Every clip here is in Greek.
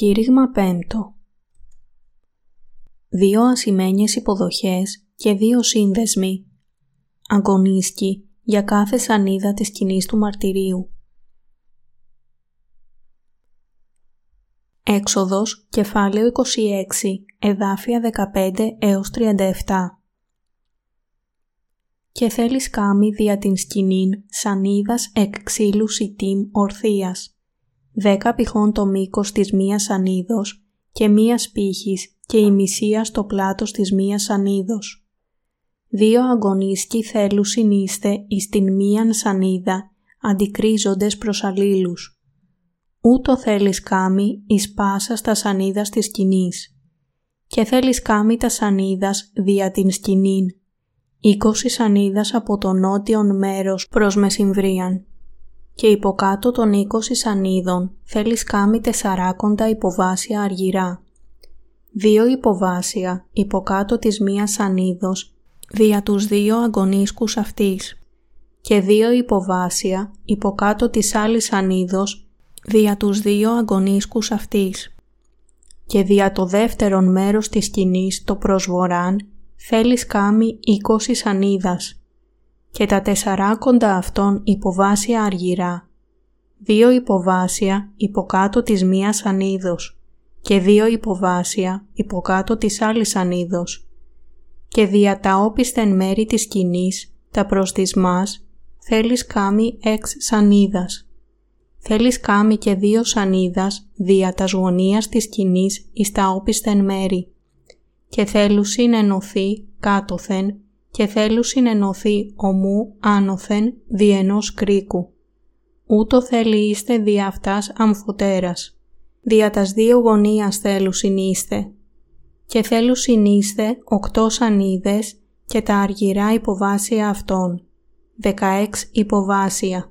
Κήρυγμα 5 Δύο ασημένιες υποδοχές και δύο σύνδεσμοι. Αγωνίσκει για κάθε σανίδα της σκηνής του μαρτυρίου. Έξοδος, κεφάλαιο 26, εδάφια 15 έως 37 «Και θέλεις κάμι δια την σκηνήν σανίδας εκ ξύλου σιτήμ ορθίας, δέκα πηχών το μήκος της μίας σανίδος και μίας πύχης και η μισία στο πλάτος της μίας σανίδος. Δύο αγωνίσκοι θέλους συνείστε εις την μίαν σανίδα, αντικρίζοντες προς αλλήλους ούτω θέλεις κάμι εις πάσα στα σανίδας της σκηνής. Και θέλεις κάμι τα σανίδας δια την σκηνήν, είκοσι σανίδας από το νότιον μέρος προς μεσημβρίαν. Και υποκάτω των είκοσι σανίδων θέλεις κάμι τεσσαράκοντα υποβάσια αργυρά. Δύο υποβάσια υποκάτω της μίας σανίδος δια τους δύο αγωνίσκους αυτής και δύο υποβάσια υποκάτω της άλλης σανίδος δια τους δύο αγωνίσκους αυτής. Και δια το δεύτερον μέρος της σκηνής το προσβοράν θέλεις κάμι είκοσι σανίδας και τα τεσσαράκοντα αυτών υποβάσια αργυρά, δύο υποβάσια υποκάτω της μίας σανίδος και δύο υποβάσια υποκάτω της άλλης σανίδος και δια τα όπισθεν μέρη της σκηνής τα προς της μας θέλεις κάμι εξ σανίδας. Θέλεις κάμι και δύο σανίδας δια τας γωνίας της σκηνής εις τα όπισθεν μέρη. Και θέλουσιν ενωθεί κάτωθεν και θέλουσιν ενωθεί ομού άνωθεν δι' ενός κρίκου. Ούτω θέλει είστε δι' αυτάς αμφωτέρας. Δια τας δύο γωνίας θέλουσιν είστε. Και θέλουσιν είστε οκτώς σανίδες και τα αργυρά υποβάσια αυτών. Δεκαέξ υποβάσια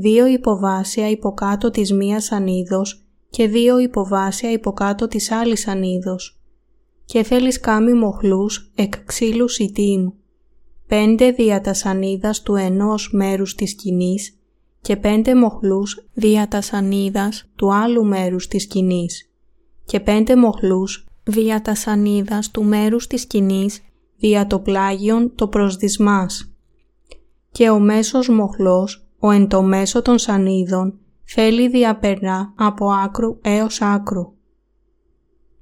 δύο υποβάσια υποκάτω της μίας ανίδος και δύο υποβάσια υποκάτω της άλλης ανίδος. Και θέλεις κάμι μοχλούς εκ ξύλους σιτήμ, πέντε δια τα σανίδας του ενός μέρους της σκηνής και πέντε μοχλούς δια τα σανίδας του άλλου μέρους της σκηνής και πέντε μοχλούς δια τα σανίδας του μέρους της σκηνής δια το πλάγιον το προσδισμάς. Και ο μέσος μοχλός ο εν το μέσο των σανίδων θέλει διαπερνά από άκρου έως άκρου.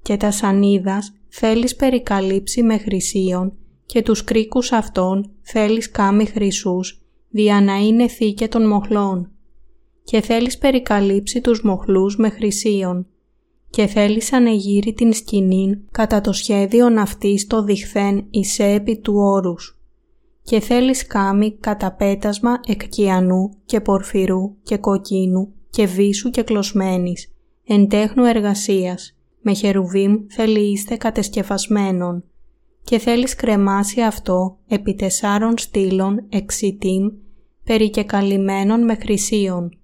Και τα σανίδας θέλεις περικαλύψει με χρυσίων και τους κρίκους αυτών θέλεις κάμι χρυσούς, δια να είναι θήκε των μοχλών. Και θέλεις περικαλύψει τους μοχλούς με χρυσίων. Και θέλεις ανεγύρει την σκηνήν κατά το σχέδιον αυτής το διχθέν επί του όρους και θέλεις κάμι καταπέτασμα εκκιανού και πορφυρού και κοκκίνου και βίσου και κλωσμένης, εν τέχνου εργασίας, με χερουβίμ θέλει είστε κατεσκεφασμένων και θέλεις κρεμάσει αυτό επί τεσσάρων στήλων εξιτήμ περικεκαλυμμένων με χρυσίων.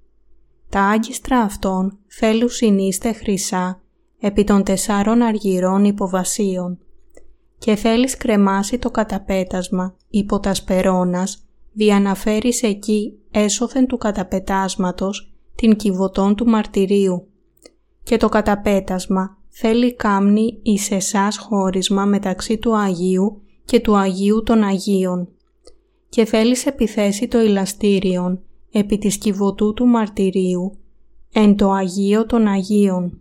Τα άγκιστρα αυτών θέλουν συνείστε χρυσά επί των τεσσάρων αργυρών υποβασίων και θέλεις κρεμάσει το καταπέτασμα υπό τας σπερώνας, διαναφέρεις εκεί έσωθεν του καταπετάσματος την κυβωτών του μαρτυρίου και το καταπέτασμα θέλει κάμνη εις εσάς χώρισμα μεταξύ του Αγίου και του Αγίου των Αγίων. Και θέλεις επιθέσει το ηλαστήριον επί της κυβωτού του μαρτυρίου εν το Αγίο των Αγίων.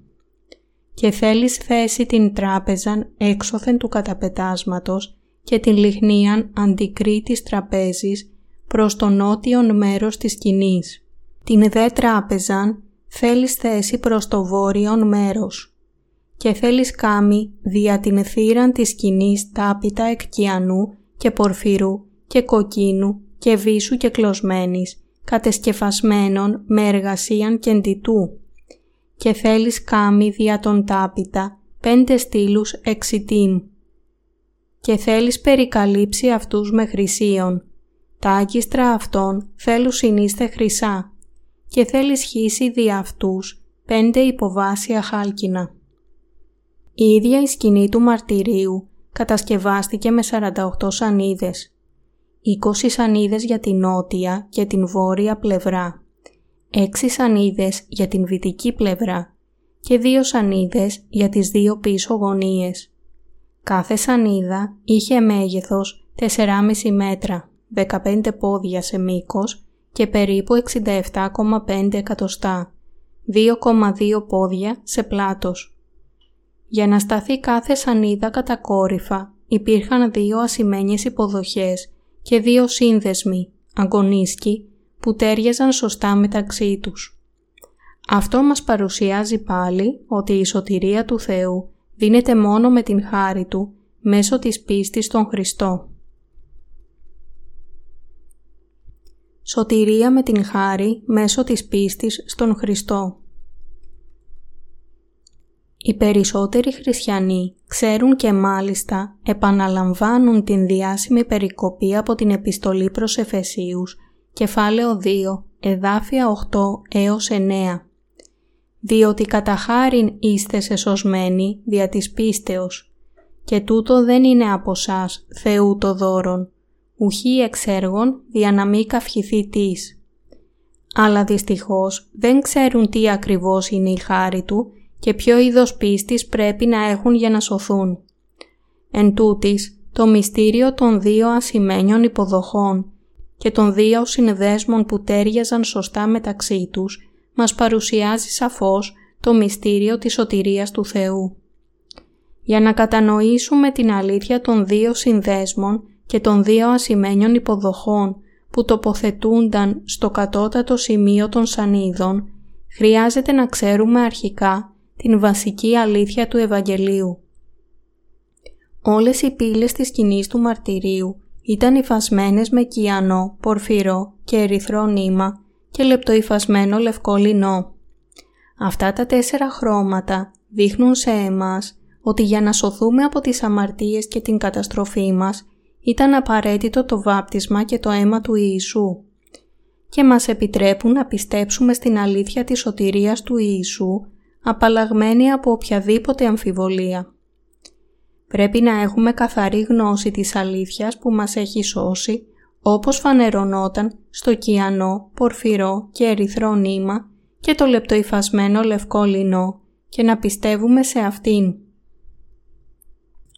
Και θέλεις θέση την τράπεζαν έξωθεν του καταπετάσματος και την λιχνίαν αντικρή της τραπέζης προς το νότιον μέρος της σκηνής. Την δε τράπεζαν θέλεις θέση προς το βόρειον μέρος και θέλεις κάμι δια την θύραν της σκηνής τάπητα εκκιανού και πορφυρού και κοκκίνου και βίσου και κλωσμένης, κατεσκεφασμένων με εργασίαν κεντητού και θέλεις κάμι δια τον τάπητα πέντε στήλους εξιτήμ και θέλεις περικαλύψει αυτούς με χρυσίων. Τα άγκιστρα αυτών θέλουν συνείστε χρυσά και θέλεις χύσει δι' αυτούς πέντε υποβάσια χάλκινα. Η ίδια η σκηνή του μαρτυρίου κατασκευάστηκε με 48 σανίδες, 20 σανίδες για την νότια και την βόρεια πλευρά έξι σανίδες για την βυτική πλευρά και δύο σανίδες για τις δύο πίσω γωνίες. Κάθε σανίδα είχε μέγεθος 4,5 μέτρα, 15 πόδια σε μήκος και περίπου 67,5 εκατοστά, 2,2 πόδια σε πλάτος. Για να σταθεί κάθε σανίδα κατακόρυφα υπήρχαν δύο ασημένιες υποδοχές και δύο σύνδεσμοι, αγκονίσκοι, που τέριαζαν σωστά μεταξύ τους. Αυτό μας παρουσιάζει πάλι ότι η σωτηρία του Θεού δίνεται μόνο με την χάρη Του μέσω της πίστης στον Χριστό. Σωτηρία με την χάρη μέσω της πίστης στον Χριστό. Οι περισσότεροι χριστιανοί ξέρουν και μάλιστα επαναλαμβάνουν την διάσημη περικοπή από την επιστολή προς Εφεσίους, κεφάλαιο 2, εδάφια 8 έως 9. Διότι κατά χάριν είστε σωσμένοι δια της πίστεως, και τούτο δεν είναι από σας Θεού το δώρον, ουχή εξέργων δια να μην καυχηθεί της. Αλλά δυστυχώς δεν ξέρουν τι ακριβώς είναι η χάρη Του και ποιο είδος πίστης πρέπει να έχουν για να σωθούν. Εν τούτης, το μυστήριο των δύο ασημένιων υποδοχών και των δύο συνδέσμων που τέριαζαν σωστά μεταξύ τους, μας παρουσιάζει σαφώς το μυστήριο της σωτηρίας του Θεού. Για να κατανοήσουμε την αλήθεια των δύο συνδέσμων και των δύο ασημένιων υποδοχών που τοποθετούνταν στο κατώτατο σημείο των σανίδων, χρειάζεται να ξέρουμε αρχικά την βασική αλήθεια του Ευαγγελίου. Όλες οι πύλες της σκηνής του μαρτυρίου ήταν υφασμένες με κιανό, πορφυρό και ερυθρό νήμα και λεπτοϊφασμένο λευκό λινό. Αυτά τα τέσσερα χρώματα δείχνουν σε εμάς ότι για να σωθούμε από τις αμαρτίες και την καταστροφή μας ήταν απαραίτητο το βάπτισμα και το αίμα του Ιησού και μας επιτρέπουν να πιστέψουμε στην αλήθεια της σωτηρίας του Ιησού απαλλαγμένοι από οποιαδήποτε αμφιβολία. Πρέπει να έχουμε καθαρή γνώση της αλήθειας που μας έχει σώσει, όπως φανερωνόταν στο κιανό, πορφυρό και ερυθρό νήμα και το λεπτοϊφασμένο λευκό λινό και να πιστεύουμε σε αυτήν.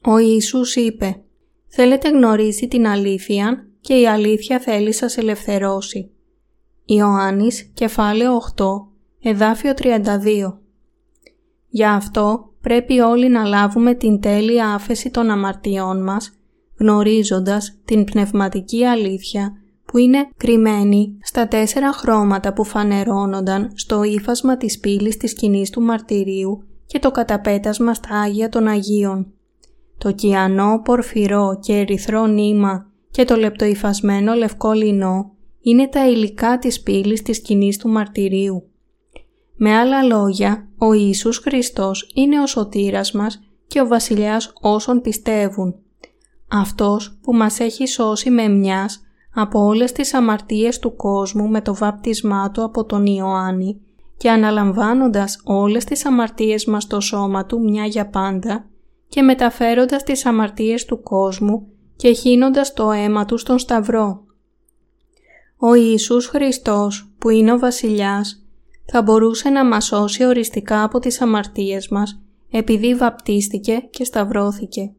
Ο Ιησούς είπε «Θέλετε γνωρίσει την αλήθεια και η αλήθεια θέλει σας ελευθερώσει». Ιωάννης, κεφάλαιο 8, εδάφιο 32 Γι' αυτό πρέπει όλοι να λάβουμε την τέλεια άφεση των αμαρτιών μας, γνωρίζοντας την πνευματική αλήθεια που είναι κρυμμένη στα τέσσερα χρώματα που φανερώνονταν στο ύφασμα της πύλης της σκηνής του μαρτυρίου και το καταπέτασμα στα Άγια των Αγίων. Το κιανό, πορφυρό και ερυθρό νήμα και το λεπτοϊφασμένο λευκό λινό είναι τα υλικά της πύλης της σκηνής του μαρτυρίου. Με άλλα λόγια, ο Ιησούς Χριστός είναι ο σωτήρας μας και ο βασιλιάς όσων πιστεύουν. Αυτός που μας έχει σώσει με μιας από όλες τις αμαρτίες του κόσμου με το βάπτισμά του από τον Ιωάννη και αναλαμβάνοντας όλες τις αμαρτίες μας στο σώμα του μια για πάντα και μεταφέροντας τις αμαρτίες του κόσμου και χύνοντας το αίμα του στον Σταυρό. Ο Ιησούς Χριστός που είναι ο βασιλιάς θα μπορούσε να μας σώσει οριστικά από τις αμαρτίες μας επειδή βαπτίστηκε και σταυρώθηκε.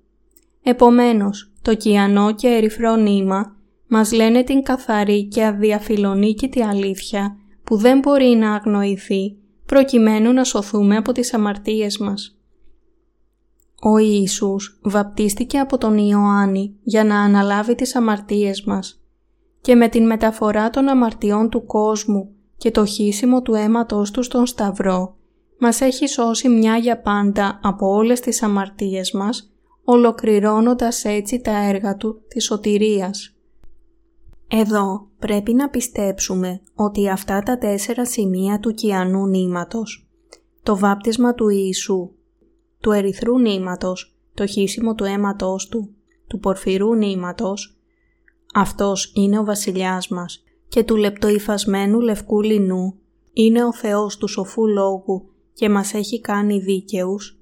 Επομένως, το κιανό και ερυφρό νήμα μας λένε την καθαρή και αδιαφιλονίκητη αλήθεια που δεν μπορεί να αγνοηθεί προκειμένου να σωθούμε από τις αμαρτίες μας. Ο Ιησούς βαπτίστηκε από τον Ιωάννη για να αναλάβει τις αμαρτίες μας και με την μεταφορά των αμαρτιών του κόσμου και το χύσιμο του αίματος του στον Σταυρό μας έχει σώσει μια για πάντα από όλες τις αμαρτίες μας, ολοκληρώνοντας έτσι τα έργα του της σωτηρίας. Εδώ πρέπει να πιστέψουμε ότι αυτά τα τέσσερα σημεία του κιανού νήματος, το βάπτισμα του Ιησού, του ερυθρού νήματος, το χύσιμο του αίματος του, του πορφυρού νήματος, αυτός είναι ο βασιλιάς μας και του λεπτοϊφασμένου λευκού λινού είναι ο Θεός του σοφού λόγου και μας έχει κάνει δίκαιους,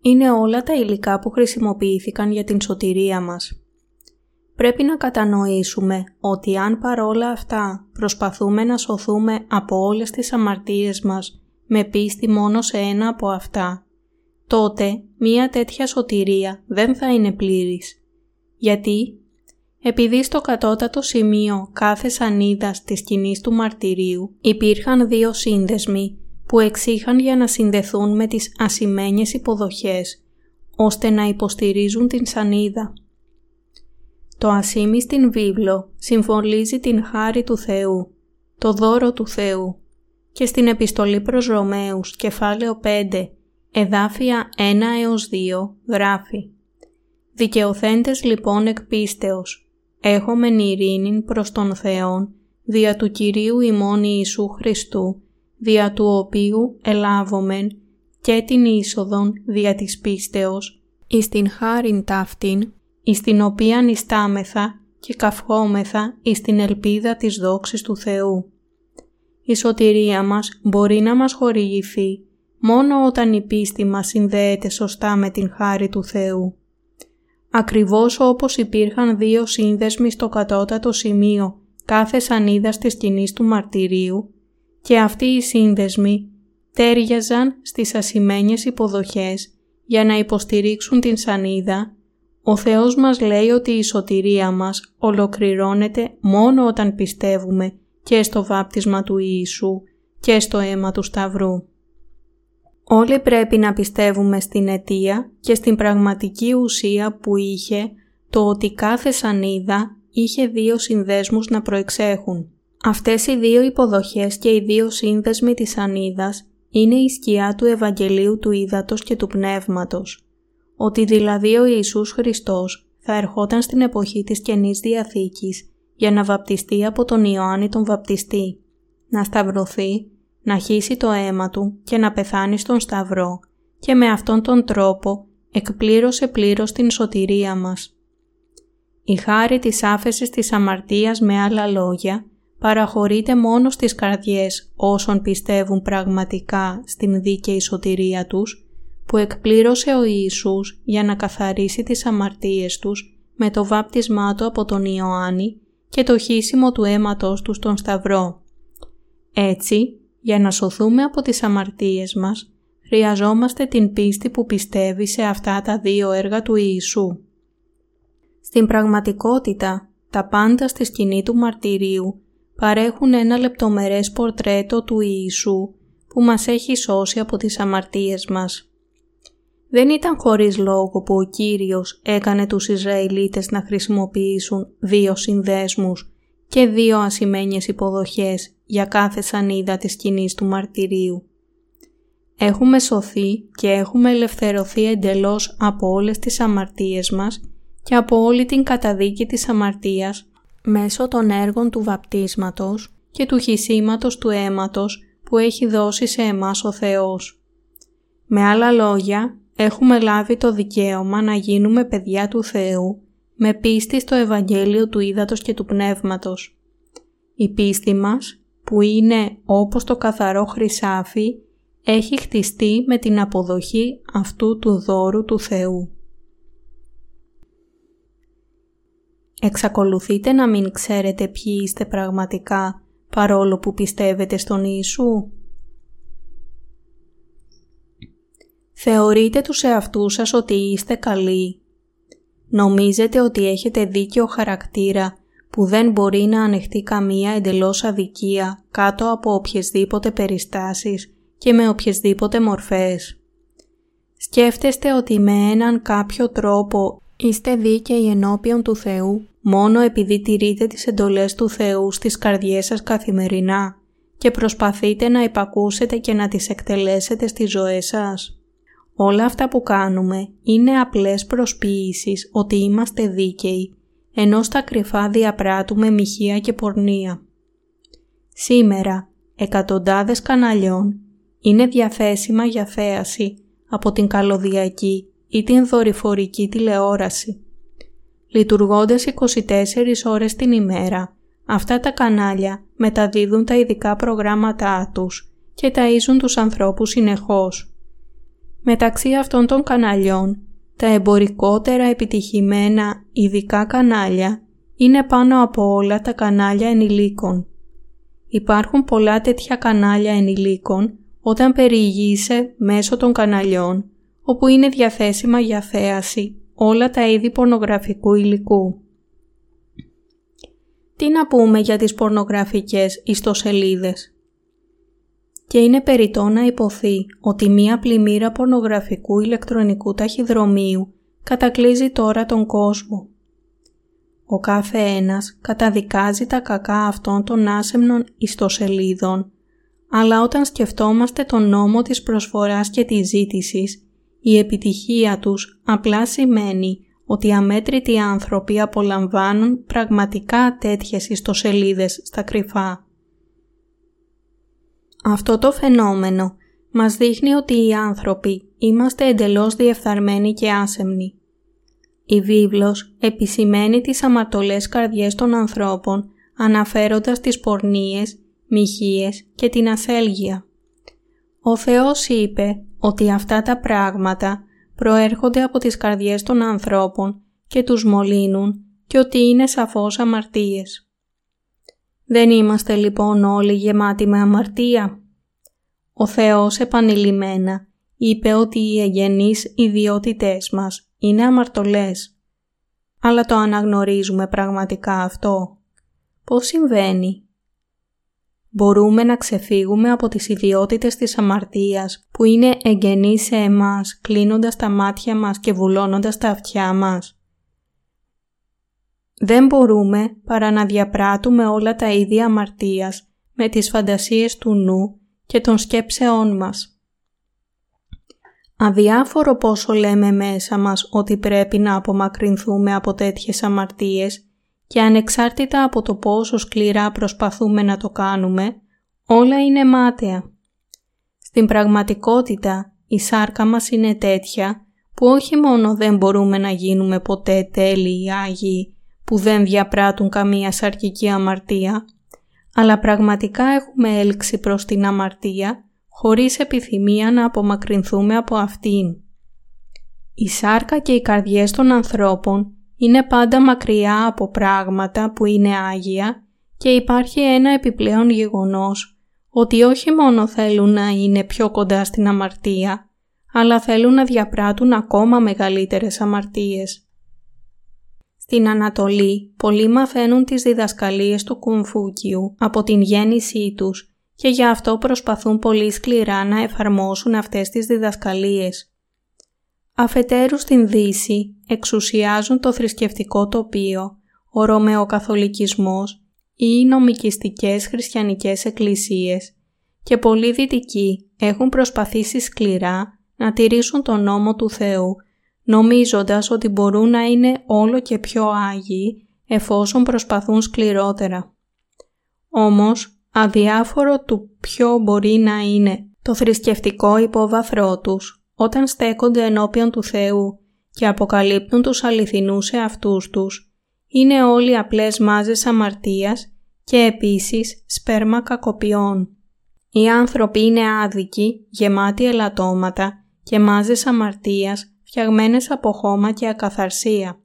είναι όλα τα υλικά που χρησιμοποιήθηκαν για την σωτηρία μας. Πρέπει να κατανοήσουμε ότι αν παρόλα αυτά προσπαθούμε να σωθούμε από όλες τις αμαρτίες μας με πίστη μόνο σε ένα από αυτά, τότε μία τέτοια σωτηρία δεν θα είναι πλήρης. Γιατί επειδή στο κατώτατο σημείο κάθε σανίδας της σκηνής του μαρτυρίου υπήρχαν δύο σύνδεσμοι που εξήχαν για να συνδεθούν με τις ασημένιες υποδοχές, ώστε να υποστηρίζουν την σανίδα. Το ασήμι στην βίβλο συμφωνίζει την χάρη του Θεού, το δώρο του Θεού και στην επιστολή προς Ρωμαίους, κεφάλαιο 5, εδάφια 1 έως 2, γράφει «Δικαιοθέντες λοιπόν εκ πίστεως, έχομεν ειρήνην προς τον Θεόν, δια του Κυρίου ημών Ιησού Χριστού, δια του οποίου ελάβομεν και την είσοδον δια της πίστεως, εις την χάριν ταύτην, εις την οποία νηστάμεθα και καυχόμεθα εις την ελπίδα της δόξης του Θεού. Η σωτηρία μας μπορεί να μας χορηγηθεί μόνο όταν η πίστη μας συνδέεται σωστά με την χάρη του Θεού. Ακριβώς όπως υπήρχαν δύο σύνδεσμοι στο κατώτατο σημείο κάθε σανίδας της σκηνής του μαρτυρίου και αυτοί οι σύνδεσμοι τέριαζαν στις ασημένιες υποδοχές για να υποστηρίξουν την σανίδα, ο Θεός μας λέει ότι η σωτηρία μας ολοκληρώνεται μόνο όταν πιστεύουμε και στο βάπτισμα του Ιησού και στο αίμα του Σταυρού. Όλοι πρέπει να πιστεύουμε στην αιτία και στην πραγματική ουσία που είχε το ότι κάθε σανίδα είχε δύο συνδέσμους να προεξέχουν. Αυτές οι δύο υποδοχές και οι δύο σύνδεσμοι της σανίδας είναι η σκιά του Ευαγγελίου του Ήδατος και του Πνεύματος. Ότι δηλαδή ο Ιησούς Χριστός θα ερχόταν στην εποχή της Καινής Διαθήκης για να βαπτιστεί από τον Ιωάννη τον Βαπτιστή, να σταυρωθεί να χύσει το αίμα του και να πεθάνει στον Σταυρό και με αυτόν τον τρόπο εκπλήρωσε πλήρως την σωτηρία μας. Η χάρη της άφεσης της αμαρτίας με άλλα λόγια παραχωρείται μόνο στις καρδιές όσων πιστεύουν πραγματικά στην δίκαιη σωτηρία τους που εκπλήρωσε ο Ιησούς για να καθαρίσει τις αμαρτίες τους με το βάπτισμά του από τον Ιωάννη και το χύσιμο του αίματος του στον Σταυρό. Έτσι, για να σωθούμε από τις αμαρτίες μας, χρειαζόμαστε την πίστη που πιστεύει σε αυτά τα δύο έργα του Ιησού. Στην πραγματικότητα, τα πάντα στη σκηνή του μαρτυρίου παρέχουν ένα λεπτομερές πορτρέτο του Ιησού που μας έχει σώσει από τις αμαρτίες μας. Δεν ήταν χωρίς λόγο που ο Κύριος έκανε τους Ισραηλίτες να χρησιμοποιήσουν δύο συνδέσμους και δύο ασημένιες υποδοχές για κάθε σανίδα της σκηνής του μαρτυρίου. Έχουμε σωθεί και έχουμε ελευθερωθεί εντελώς από όλες τις αμαρτίες μας και από όλη την καταδίκη της αμαρτίας μέσω των έργων του βαπτίσματος και του χυσίματος του αίματος που έχει δώσει σε εμάς ο Θεός. Με άλλα λόγια, έχουμε λάβει το δικαίωμα να γίνουμε παιδιά του Θεού με πίστη στο Ευαγγέλιο του Ήδατος και του Πνεύματος. Η πίστη μας που είναι όπως το καθαρό χρυσάφι, έχει χτιστεί με την αποδοχή αυτού του δώρου του Θεού. Εξακολουθείτε να μην ξέρετε ποιοι είστε πραγματικά παρόλο που πιστεύετε στον Ιησού. Θεωρείτε τους εαυτούς σας ότι είστε καλοί. Νομίζετε ότι έχετε δίκαιο χαρακτήρα που δεν μπορεί να ανεχτεί καμία εντελώς αδικία κάτω από οποιασδήποτε περιστάσεις και με οποιασδήποτε μορφές. Σκέφτεστε ότι με έναν κάποιο τρόπο είστε δίκαιοι ενώπιον του Θεού μόνο επειδή τηρείτε τις εντολές του Θεού στις καρδιές σας καθημερινά και προσπαθείτε να υπακούσετε και να τις εκτελέσετε στις ζωές σας. Όλα αυτά που κάνουμε είναι απλές προσποιήσεις ότι είμαστε δίκαιοι ενώ στα κρυφά διαπράττουμε μοιχεία και πορνεία. Σήμερα, εκατοντάδες καναλιών είναι διαθέσιμα για θέαση από την καλωδιακή ή την δορυφορική τηλεόραση. Λειτουργώντας 24 ώρες την ημέρα, αυτά τα κανάλια μεταδίδουν τα ειδικά προγράμματά τους και ταΐζουν τους ανθρώπους συνεχώς. Μεταξύ αυτών των καναλιών τα εμπορικότερα επιτυχημένα ειδικά κανάλια είναι πάνω από όλα τα κανάλια ενηλίκων. Υπάρχουν πολλά τέτοια κανάλια ενηλίκων όταν περιηγείσαι μέσω των καναλιών όπου είναι διαθέσιμα για θέαση όλα τα είδη πορνογραφικού υλικού. Τι να πούμε για τις πορνογραφικές ιστοσελίδες; Και είναι περιττό να υποθεί ότι μία πλημμύρα πορνογραφικού ηλεκτρονικού ταχυδρομείου κατακλείζει τώρα τον κόσμο. Ο κάθε ένας καταδικάζει τα κακά αυτών των άσεμνων ιστοσελίδων, αλλά όταν σκεφτόμαστε τον νόμο της προσφοράς και της ζήτησης, η επιτυχία τους απλά σημαίνει ότι αμέτρητοι άνθρωποι απολαμβάνουν πραγματικά τέτοιες ιστοσελίδες στα κρυφά. Αυτό το φαινόμενο μας δείχνει ότι οι άνθρωποι είμαστε εντελώς διεφθαρμένοι και άσεμνοι. Η βίβλος επισημαίνει τις αμαρτωλές καρδιές των ανθρώπων αναφέροντας τις πορνίες, μοιχείες και την ασέλγεια. Ο Θεός είπε ότι αυτά τα πράγματα προέρχονται από τις καρδιές των ανθρώπων και τους μολύνουν και ότι είναι σαφώς αμαρτίες. Δεν είμαστε λοιπόν όλοι γεμάτοι με αμαρτία. Ο Θεός επανειλημμένα είπε ότι οι εγενείς ιδιότητές μας είναι αμαρτωλές. Αλλά το αναγνωρίζουμε πραγματικά αυτό. Πώς συμβαίνει; Μπορούμε να ξεφύγουμε από τις ιδιότητες της αμαρτίας που είναι εγγενείς σε εμάς, κλείνοντας τα μάτια μας και βουλώνοντας τα αυτιά μας; Δεν μπορούμε παρά να διαπράττουμε όλα τα ίδια αμαρτίας με τις φαντασίες του νου και των σκέψεών μας. Αδιάφορο πόσο λέμε μέσα μας ότι πρέπει να απομακρυνθούμε από τέτοιες αμαρτίες και ανεξάρτητα από το πόσο σκληρά προσπαθούμε να το κάνουμε, όλα είναι μάταια. Στην πραγματικότητα η σάρκα μας είναι τέτοια που όχι μόνο δεν μπορούμε να γίνουμε ποτέ τέλειοι Άγιοι που δεν διαπράττουν καμία σαρκική αμαρτία, αλλά πραγματικά έχουμε έλξη προς την αμαρτία χωρίς επιθυμία να απομακρυνθούμε από αυτήν. Η σάρκα και οι καρδιές των ανθρώπων είναι πάντα μακριά από πράγματα που είναι άγια και υπάρχει ένα επιπλέον γεγονός ότι όχι μόνο θέλουν να είναι πιο κοντά στην αμαρτία, αλλά θέλουν να διαπράττουν ακόμα μεγαλύτερες αμαρτίες. Στην Ανατολή, πολλοί μαθαίνουν τις διδασκαλίες του Κουμφούκιου από την γέννησή τους και γι' αυτό προσπαθούν πολύ σκληρά να εφαρμόσουν αυτές τις διδασκαλίες. Αφετέρου στην Δύση εξουσιάζουν το θρησκευτικό τοπίο, ο Ρωμαιοκαθολικισμός ή οι νομικιστικές χριστιανικές εκκλησίες και πολλοί δυτικοί έχουν προσπαθήσει σκληρά να τηρήσουν τον νόμο του Θεού, νομίζοντας ότι μπορούν να είναι όλο και πιο άγιοι εφόσον προσπαθούν σκληρότερα. Όμως, αδιάφορο του ποιο μπορεί να είναι το θρησκευτικό υπόβαθρό τους όταν στέκονται ενώπιον του Θεού και αποκαλύπτουν τους αληθινούς εαυτούς τους, είναι όλοι απλές μάζες αμαρτίας και επίσης σπέρμα κακοποιών. Οι άνθρωποι είναι άδικοι, γεμάτοι ελαττώματα και μάζες αμαρτίας φτιαγμένες από χώμα και ακαθαρσία.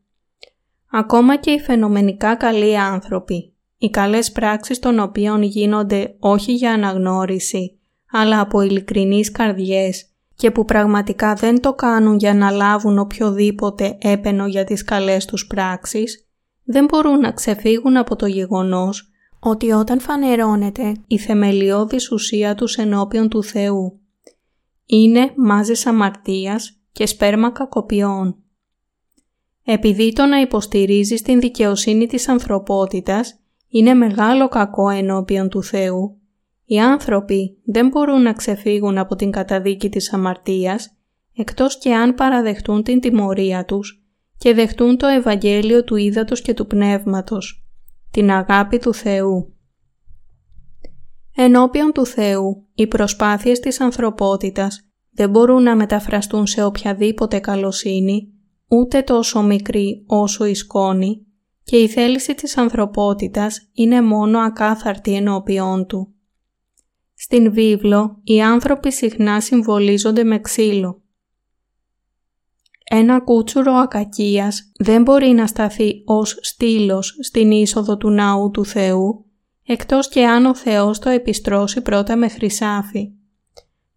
Ακόμα και οι φαινομενικά καλοί άνθρωποι οι καλές πράξεις των οποίων γίνονται όχι για αναγνώριση, αλλά από ειλικρινείς καρδιές και που πραγματικά δεν το κάνουν για να λάβουν οποιοδήποτε έπαινο για τις καλές τους πράξεις, δεν μπορούν να ξεφύγουν από το γεγονός ότι όταν φανερώνεται η θεμελιώδης ουσία τους ενώπιον του Θεού, είναι μάζες αμαρτίας και σπέρμα κακοποιών. Επειδή το να υποστηρίζεις την δικαιοσύνη της ανθρωπότητας είναι μεγάλο κακό ενώπιον του Θεού. Οι άνθρωποι δεν μπορούν να ξεφύγουν από την καταδίκη της αμαρτίας, εκτός και αν παραδεχτούν την τιμωρία τους και δεχτούν το Ευαγγέλιο του Ήδατος και του Πνεύματος, την αγάπη του Θεού. Ενώπιον του Θεού, οι προσπάθειες της ανθρωπότητας δεν μπορούν να μεταφραστούν σε οποιαδήποτε καλοσύνη, ούτε τόσο μικρή όσο η σκόνη, και η θέληση της ανθρωπότητας είναι μόνο ακάθαρτη ενώπιόν του. Στην βίβλο οι άνθρωποι συχνά συμβολίζονται με ξύλο. Ένα κούτσουρο ακακίας δεν μπορεί να σταθεί ως στήλος στην είσοδο του ναού του Θεού, εκτός και αν ο Θεός το επιστρώσει πρώτα με χρυσάφι.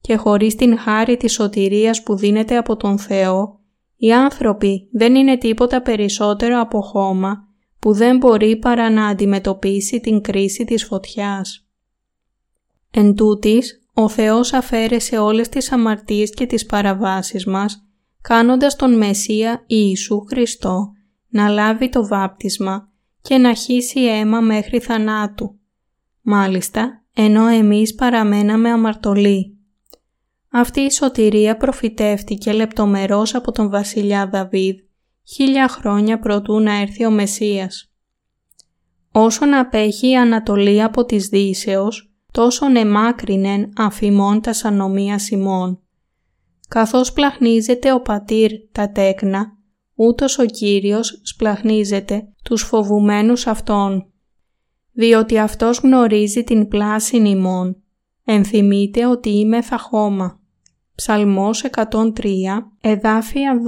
Και χωρίς την χάρη της σωτηρίας που δίνεται από τον Θεό, οι άνθρωποι δεν είναι τίποτα περισσότερο από χώμα που δεν μπορεί παρά να αντιμετωπίσει την κρίση της φωτιάς. Εν τούτης, ο Θεός αφαίρεσε όλες τις αμαρτίες και τις παραβάσεις μας, κάνοντας τον Μεσσία Ιησού Χριστό να λάβει το βάπτισμα και να χύσει αίμα μέχρι θανάτου. Μάλιστα, ενώ εμείς παραμέναμε αμαρτωλοί. Αυτή η σωτηρία προφητεύτηκε λεπτομερώς από τον βασιλιά Δαβίδ χίλια χρόνια προτού να έρθει ο Μεσσίας. Όσον απέχει η Ανατολή από της Δύσεως, τόσον εμάκρινεν αφημών τα σανομία Σιμών. Καθώς πλαχνίζεται ο πατήρ τα τέκνα, ούτως ο Κύριος σπλαχνίζεται τους φοβουμένους Αυτόν. Διότι Αυτός γνωρίζει την πλάση ημών, ενθυμείται ότι είμαι θα χώμα. Ψαλμός 103, εδάφια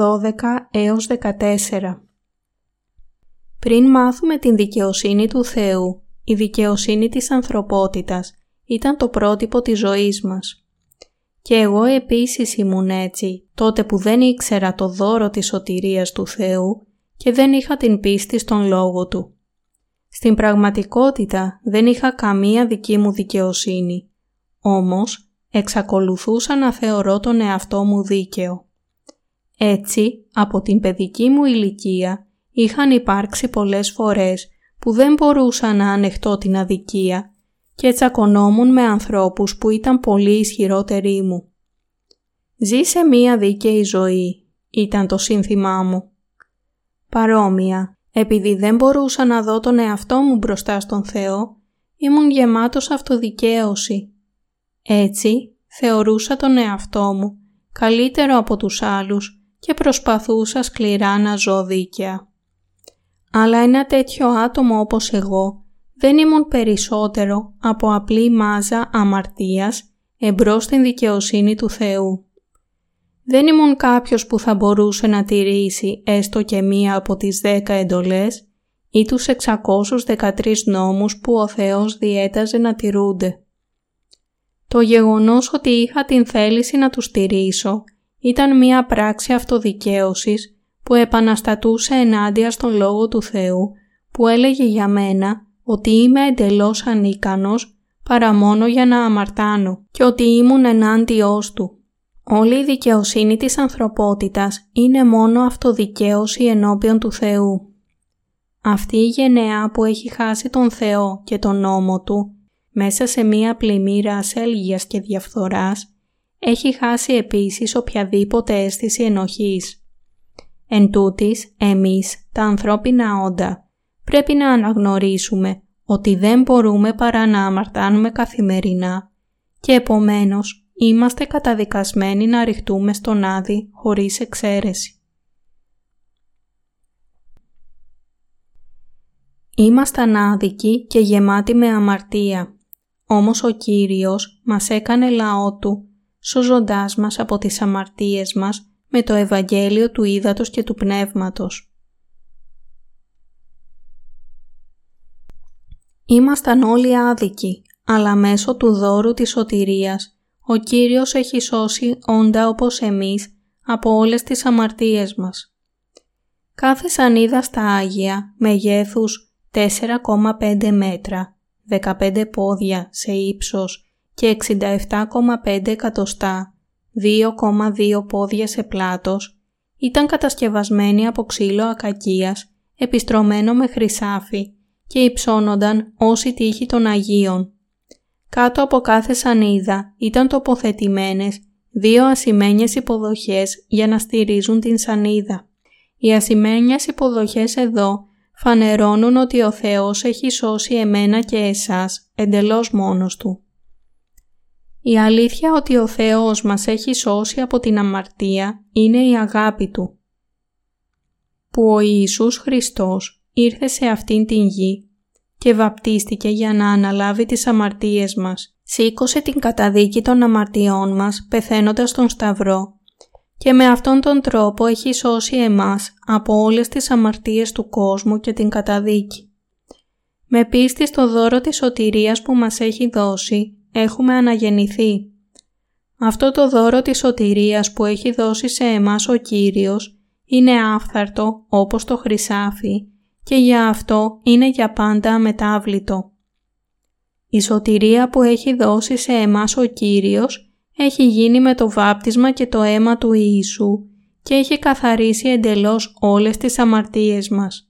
12 έως 14 Πριν μάθουμε την δικαιοσύνη του Θεού, η δικαιοσύνη της ανθρωπότητας ήταν το πρότυπο της ζωής μας. Και εγώ επίσης ήμουν έτσι, τότε που δεν ήξερα το δώρο της σωτηρίας του Θεού και δεν είχα την πίστη στον Λόγο Του. Στην πραγματικότητα δεν είχα καμία δική μου δικαιοσύνη, όμως εξακολουθούσα να θεωρώ τον εαυτό μου δίκαιο. Έτσι, από την παιδική μου ηλικία είχαν υπάρξει πολλές φορές που δεν μπορούσα να ανεχτώ την αδικία και τσακωνόμουν με ανθρώπους που ήταν πολύ ισχυρότεροι μου. «Ζήσε μία δίκαιη ζωή» ήταν το σύνθημά μου. Παρόμοια, επειδή δεν μπορούσα να δω τον εαυτό μου μπροστά στον Θεό, ήμουν γεμάτος αυτοδικαίωση έτσι θεωρούσα τον εαυτό μου καλύτερο από τους άλλους και προσπαθούσα σκληρά να ζω δίκαια. Αλλά ένα τέτοιο άτομο όπως εγώ δεν ήμουν περισσότερο από απλή μάζα αμαρτίας εμπρός στην δικαιοσύνη του Θεού. Δεν ήμουν κάποιος που θα μπορούσε να τηρήσει έστω και μία από τις δέκα εντολές ή τους 613 νόμους που ο Θεός διέταζε να τηρούνται. Το γεγονός ότι είχα την θέληση να τους στηρίσω ήταν μία πράξη αυτοδικαίωσης που επαναστατούσε ενάντια στον Λόγο του Θεού που έλεγε για μένα ότι είμαι εντελώς ανίκανος παρά μόνο για να αμαρτάνω και ότι ήμουν ενάντιός του. Όλη η δικαιοσύνη της ανθρωπότητας είναι μόνο αυτοδικαίωση ενώπιον του Θεού. Αυτή η γενεά που έχει χάσει τον Θεό και τον νόμο Του μέσα σε μία πλημμύρα ασέλγειας και διαφθοράς, έχει χάσει επίσης οποιαδήποτε αίσθηση ενοχής. Εν τούτης, εμείς, τα ανθρώπινα όντα, πρέπει να αναγνωρίσουμε ότι δεν μπορούμε παρά να αμαρτάνουμε καθημερινά και επομένως είμαστε καταδικασμένοι να ρηχτούμε στον Άδη χωρίς εξαίρεση. Ήμασταν άδικοι και γεμάτοι με αμαρτία όμως ο Κύριος μας έκανε λαό Του, σωζοντάς μας από τις αμαρτίες μας με το Ευαγγέλιο του Ήδατος και του Πνεύματος. Ήμασταν όλοι άδικοι, αλλά μέσω του δώρου της σωτηρίας, ο Κύριος έχει σώσει όντα όπως εμείς από όλες τις αμαρτίες μας. Κάθε σανίδα στα Άγια μεγέθους 4,5 μέτρα 15 πόδια σε ύψος και 67,5 εκατοστά, 2,2 πόδια σε πλάτος, ήταν κατασκευασμένη από ξύλο ακακίας, επιστρωμένο με χρυσάφι και υψώνονταν όσοι τύχη των Αγίων. Κάτω από κάθε σανίδα ήταν τοποθετημένες δύο ασημένιες υποδοχές για να στηρίζουν την σανίδα. Οι ασημένιες υποδοχές εδώ φανερώνουν ότι ο Θεός έχει σώσει εμένα και εσάς εντελώς μόνος Του. Η αλήθεια ότι ο Θεός μας έχει σώσει από την αμαρτία είναι η αγάπη Του. Που ο Ιησούς Χριστός ήρθε σε αυτήν την γη και βαπτίστηκε για να αναλάβει τις αμαρτίες μας. Σήκωσε την καταδίκη των αμαρτιών μας πεθαίνοντας στον Σταυρό και με αυτόν τον τρόπο έχει σώσει εμάς από όλες τις αμαρτίες του κόσμου και την καταδίκη. Με πίστη στο δώρο της σωτηρίας που μας έχει δώσει, έχουμε αναγεννηθεί. Αυτό το δώρο της σωτηρίας που έχει δώσει σε εμάς ο Κύριος είναι άφθαρτο όπως το χρυσάφι και για αυτό είναι για πάντα αμετάβλητο. Η σωτηρία που έχει δώσει σε εμάς ο Κύριος έχει γίνει με το βάπτισμα και το αίμα του Ιησού και έχει καθαρίσει εντελώς όλες τις αμαρτίες μας.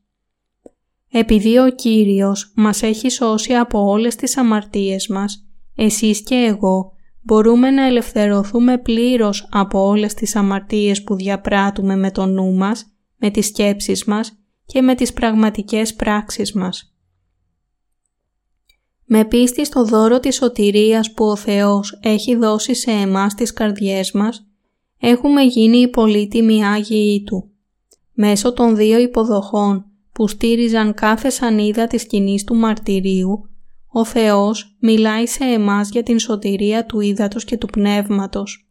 Επειδή ο Κύριος μας έχει σώσει από όλες τις αμαρτίες μας, εσείς και εγώ μπορούμε να ελευθερωθούμε πλήρως από όλες τις αμαρτίες που διαπράττουμε με το νου μας, με τις σκέψεις μας και με τις πραγματικές πράξεις μας. Με πίστη στο δώρο της σωτηρίας που ο Θεός έχει δώσει σε εμάς τις καρδιές μας, έχουμε γίνει οι πολύτιμοι Άγιοι Του. Μέσω των δύο υποδοχών που στήριζαν κάθε σανίδα της σκηνής του μαρτυρίου, ο Θεός μιλάει σε εμάς για την σωτηρία του ύδατος και του πνεύματος.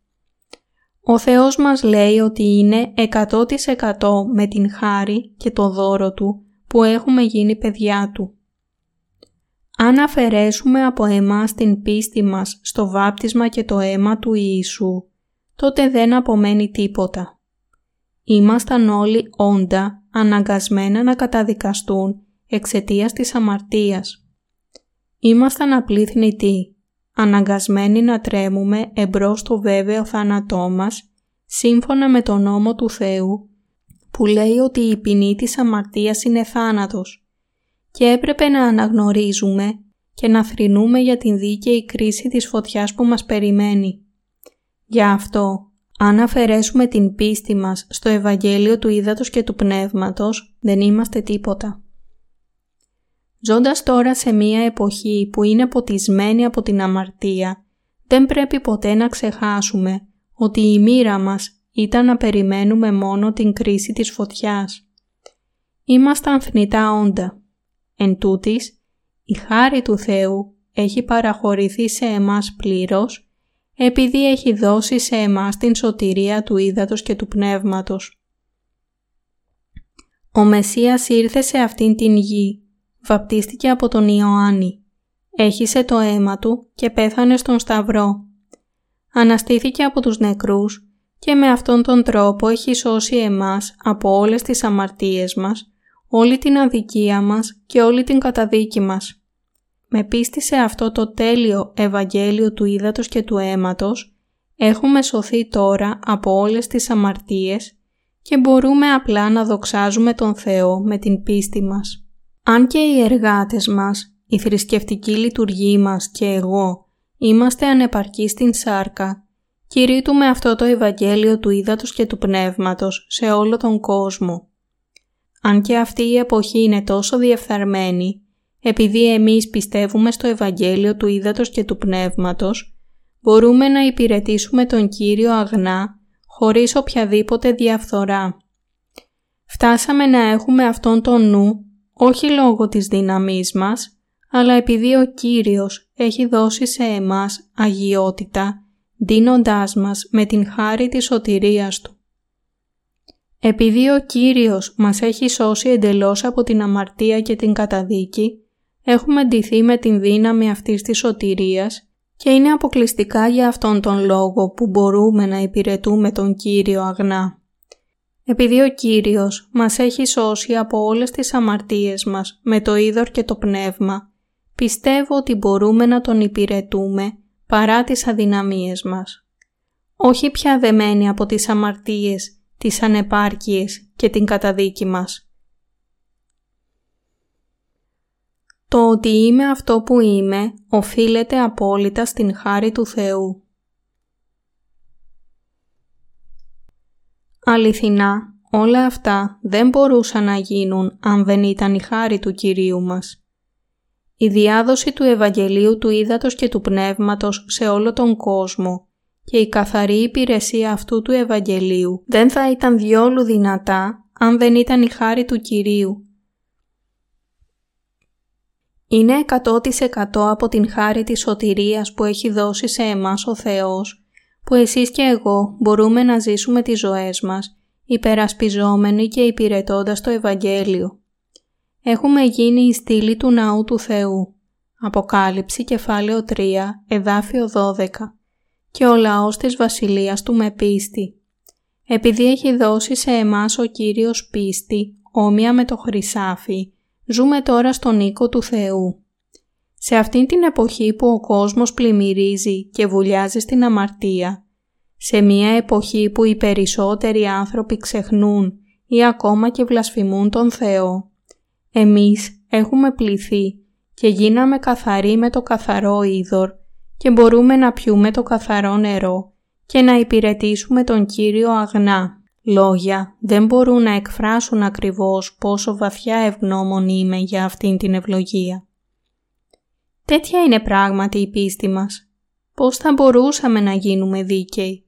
Ο Θεός μας λέει ότι είναι 100% με την χάρη και το δώρο Του που έχουμε γίνει παιδιά Του. Αν αφαιρέσουμε από εμάς την πίστη μας στο βάπτισμα και το αίμα του Ιησού, τότε δεν απομένει τίποτα. Ήμασταν όλοι όντα αναγκασμένα να καταδικαστούν εξαιτίας της αμαρτίας. Ήμασταν απλοί θνητοί, αναγκασμένοι να τρέμουμε εμπρός στο βέβαιο θάνατό μας, σύμφωνα με τον νόμο του Θεού, που λέει ότι η ποινή της αμαρτίας είναι θάνατος και έπρεπε να αναγνωρίζουμε και να θρηνούμε για την δίκαιη κρίση της φωτιάς που μας περιμένει. Γι' αυτό αν αφαιρέσουμε την πίστη μας στο Ευαγγέλιο του Ήδατος και του Πνεύματος, δεν είμαστε τίποτα. Ζώντας τώρα σε μία εποχή που είναι ποτισμένη από την αμαρτία, δεν πρέπει ποτέ να ξεχάσουμε ότι η μοίρα μας ήταν να περιμένουμε μόνο την κρίση της φωτιάς. Ήμασταν θνητά όντα. Εν τούτης, η χάρη του Θεού έχει παραχωρηθεί σε εμάς πλήρως επειδή έχει δώσει σε εμάς την σωτηρία του ύδατος και του πνεύματος. Ο Μεσσίας ήρθε σε αυτήν την γη, βαπτίστηκε από τον Ιωάννη, έχισε το αίμα του και πέθανε στον Σταυρό. Αναστήθηκε από τους νεκρούς και με αυτόν τον τρόπο έχει σώσει εμάς από όλες τις αμαρτίες μας, όλη την αδικία μας και όλη την καταδίκη μας με πίστη σε αυτό το τέλειο Ευαγγέλιο του ύδατος και του αίματος, έχουμε σωθεί τώρα από όλες τις αμαρτίες και μπορούμε απλά να δοξάζουμε τον Θεό με την πίστη μας. Αν και οι εργάτες μας, η θρησκευτική λειτουργή μας και εγώ είμαστε ανεπαρκείς στην σάρκα, κηρύττουμε αυτό το Ευαγγέλιο του ύδατος και του πνεύματος σε όλο τον κόσμο. Αν και αυτή η εποχή είναι τόσο διεφθαρμένη, επειδή εμείς πιστεύουμε στο Ευαγγέλιο του Ήδατος και του Πνεύματος, μπορούμε να υπηρετήσουμε τον Κύριο αγνά, χωρίς οποιαδήποτε διαφθορά. Φτάσαμε να έχουμε αυτόν τον νου, όχι λόγω της δύναμής μας, αλλά επειδή ο Κύριος έχει δώσει σε εμάς αγιότητα, δίνοντάς μας με την χάρη της σωτηρίας Του. Επειδή ο Κύριος μας έχει σώσει εντελώς από την αμαρτία και την καταδίκη, έχουμε ντυθεί με την δύναμη αυτής της σωτηρίας και είναι αποκλειστικά για αυτόν τον λόγο που μπορούμε να υπηρετούμε τον Κύριο αγνά. Επειδή ο Κύριος μας έχει σώσει από όλες τις αμαρτίες μας με το είδωρ και το πνεύμα, πιστεύω ότι μπορούμε να τον υπηρετούμε παρά τις αδυναμίες μας. Όχι πια δεμένοι από τις αμαρτίες, τις ανεπάρκειες και την καταδίκη μας. Το ότι είμαι αυτό που είμαι οφείλεται απόλυτα στην χάρη του Θεού. Αληθινά, όλα αυτά δεν μπορούσαν να γίνουν αν δεν ήταν η χάρη του Κυρίου μας. Η διάδοση του Ευαγγελίου του Ήδατος και του Πνεύματος σε όλο τον κόσμο και η καθαρή υπηρεσία αυτού του Ευαγγελίου δεν θα ήταν διόλου δυνατά αν δεν ήταν η χάρη του Κυρίου είναι 100% από την χάρη της σωτηρίας που έχει δώσει σε εμάς ο Θεός, που εσείς και εγώ μπορούμε να ζήσουμε τις ζωές μας, υπερασπιζόμενοι και υπηρετώντας το Ευαγγέλιο. Έχουμε γίνει η στήλη του Ναού του Θεού. Αποκάλυψη κεφάλαιο 3, εδάφιο 12. Και ο λαός της βασιλείας του με πίστη. Επειδή έχει δώσει σε εμάς ο Κύριος πίστη, όμοια με το χρυσάφι, ζούμε τώρα στον οίκο του Θεού. Σε αυτήν την εποχή που ο κόσμος πλημμυρίζει και βουλιάζει στην αμαρτία, σε μια εποχή που οι περισσότεροι άνθρωποι ξεχνούν ή ακόμα και βλασφημούν τον Θεό, εμείς έχουμε πληθεί και γίναμε καθαροί με το καθαρό είδωρ και μπορούμε να πιούμε το καθαρό νερό και να υπηρετήσουμε τον Κύριο αγνά. Λόγια δεν μπορούν να εκφράσουν ακριβώς πόσο βαθιά ευγνώμων είμαι για αυτήν την ευλογία. Τέτοια είναι πράγματι η πίστη μας. Πώς θα μπορούσαμε να γίνουμε δίκαιοι;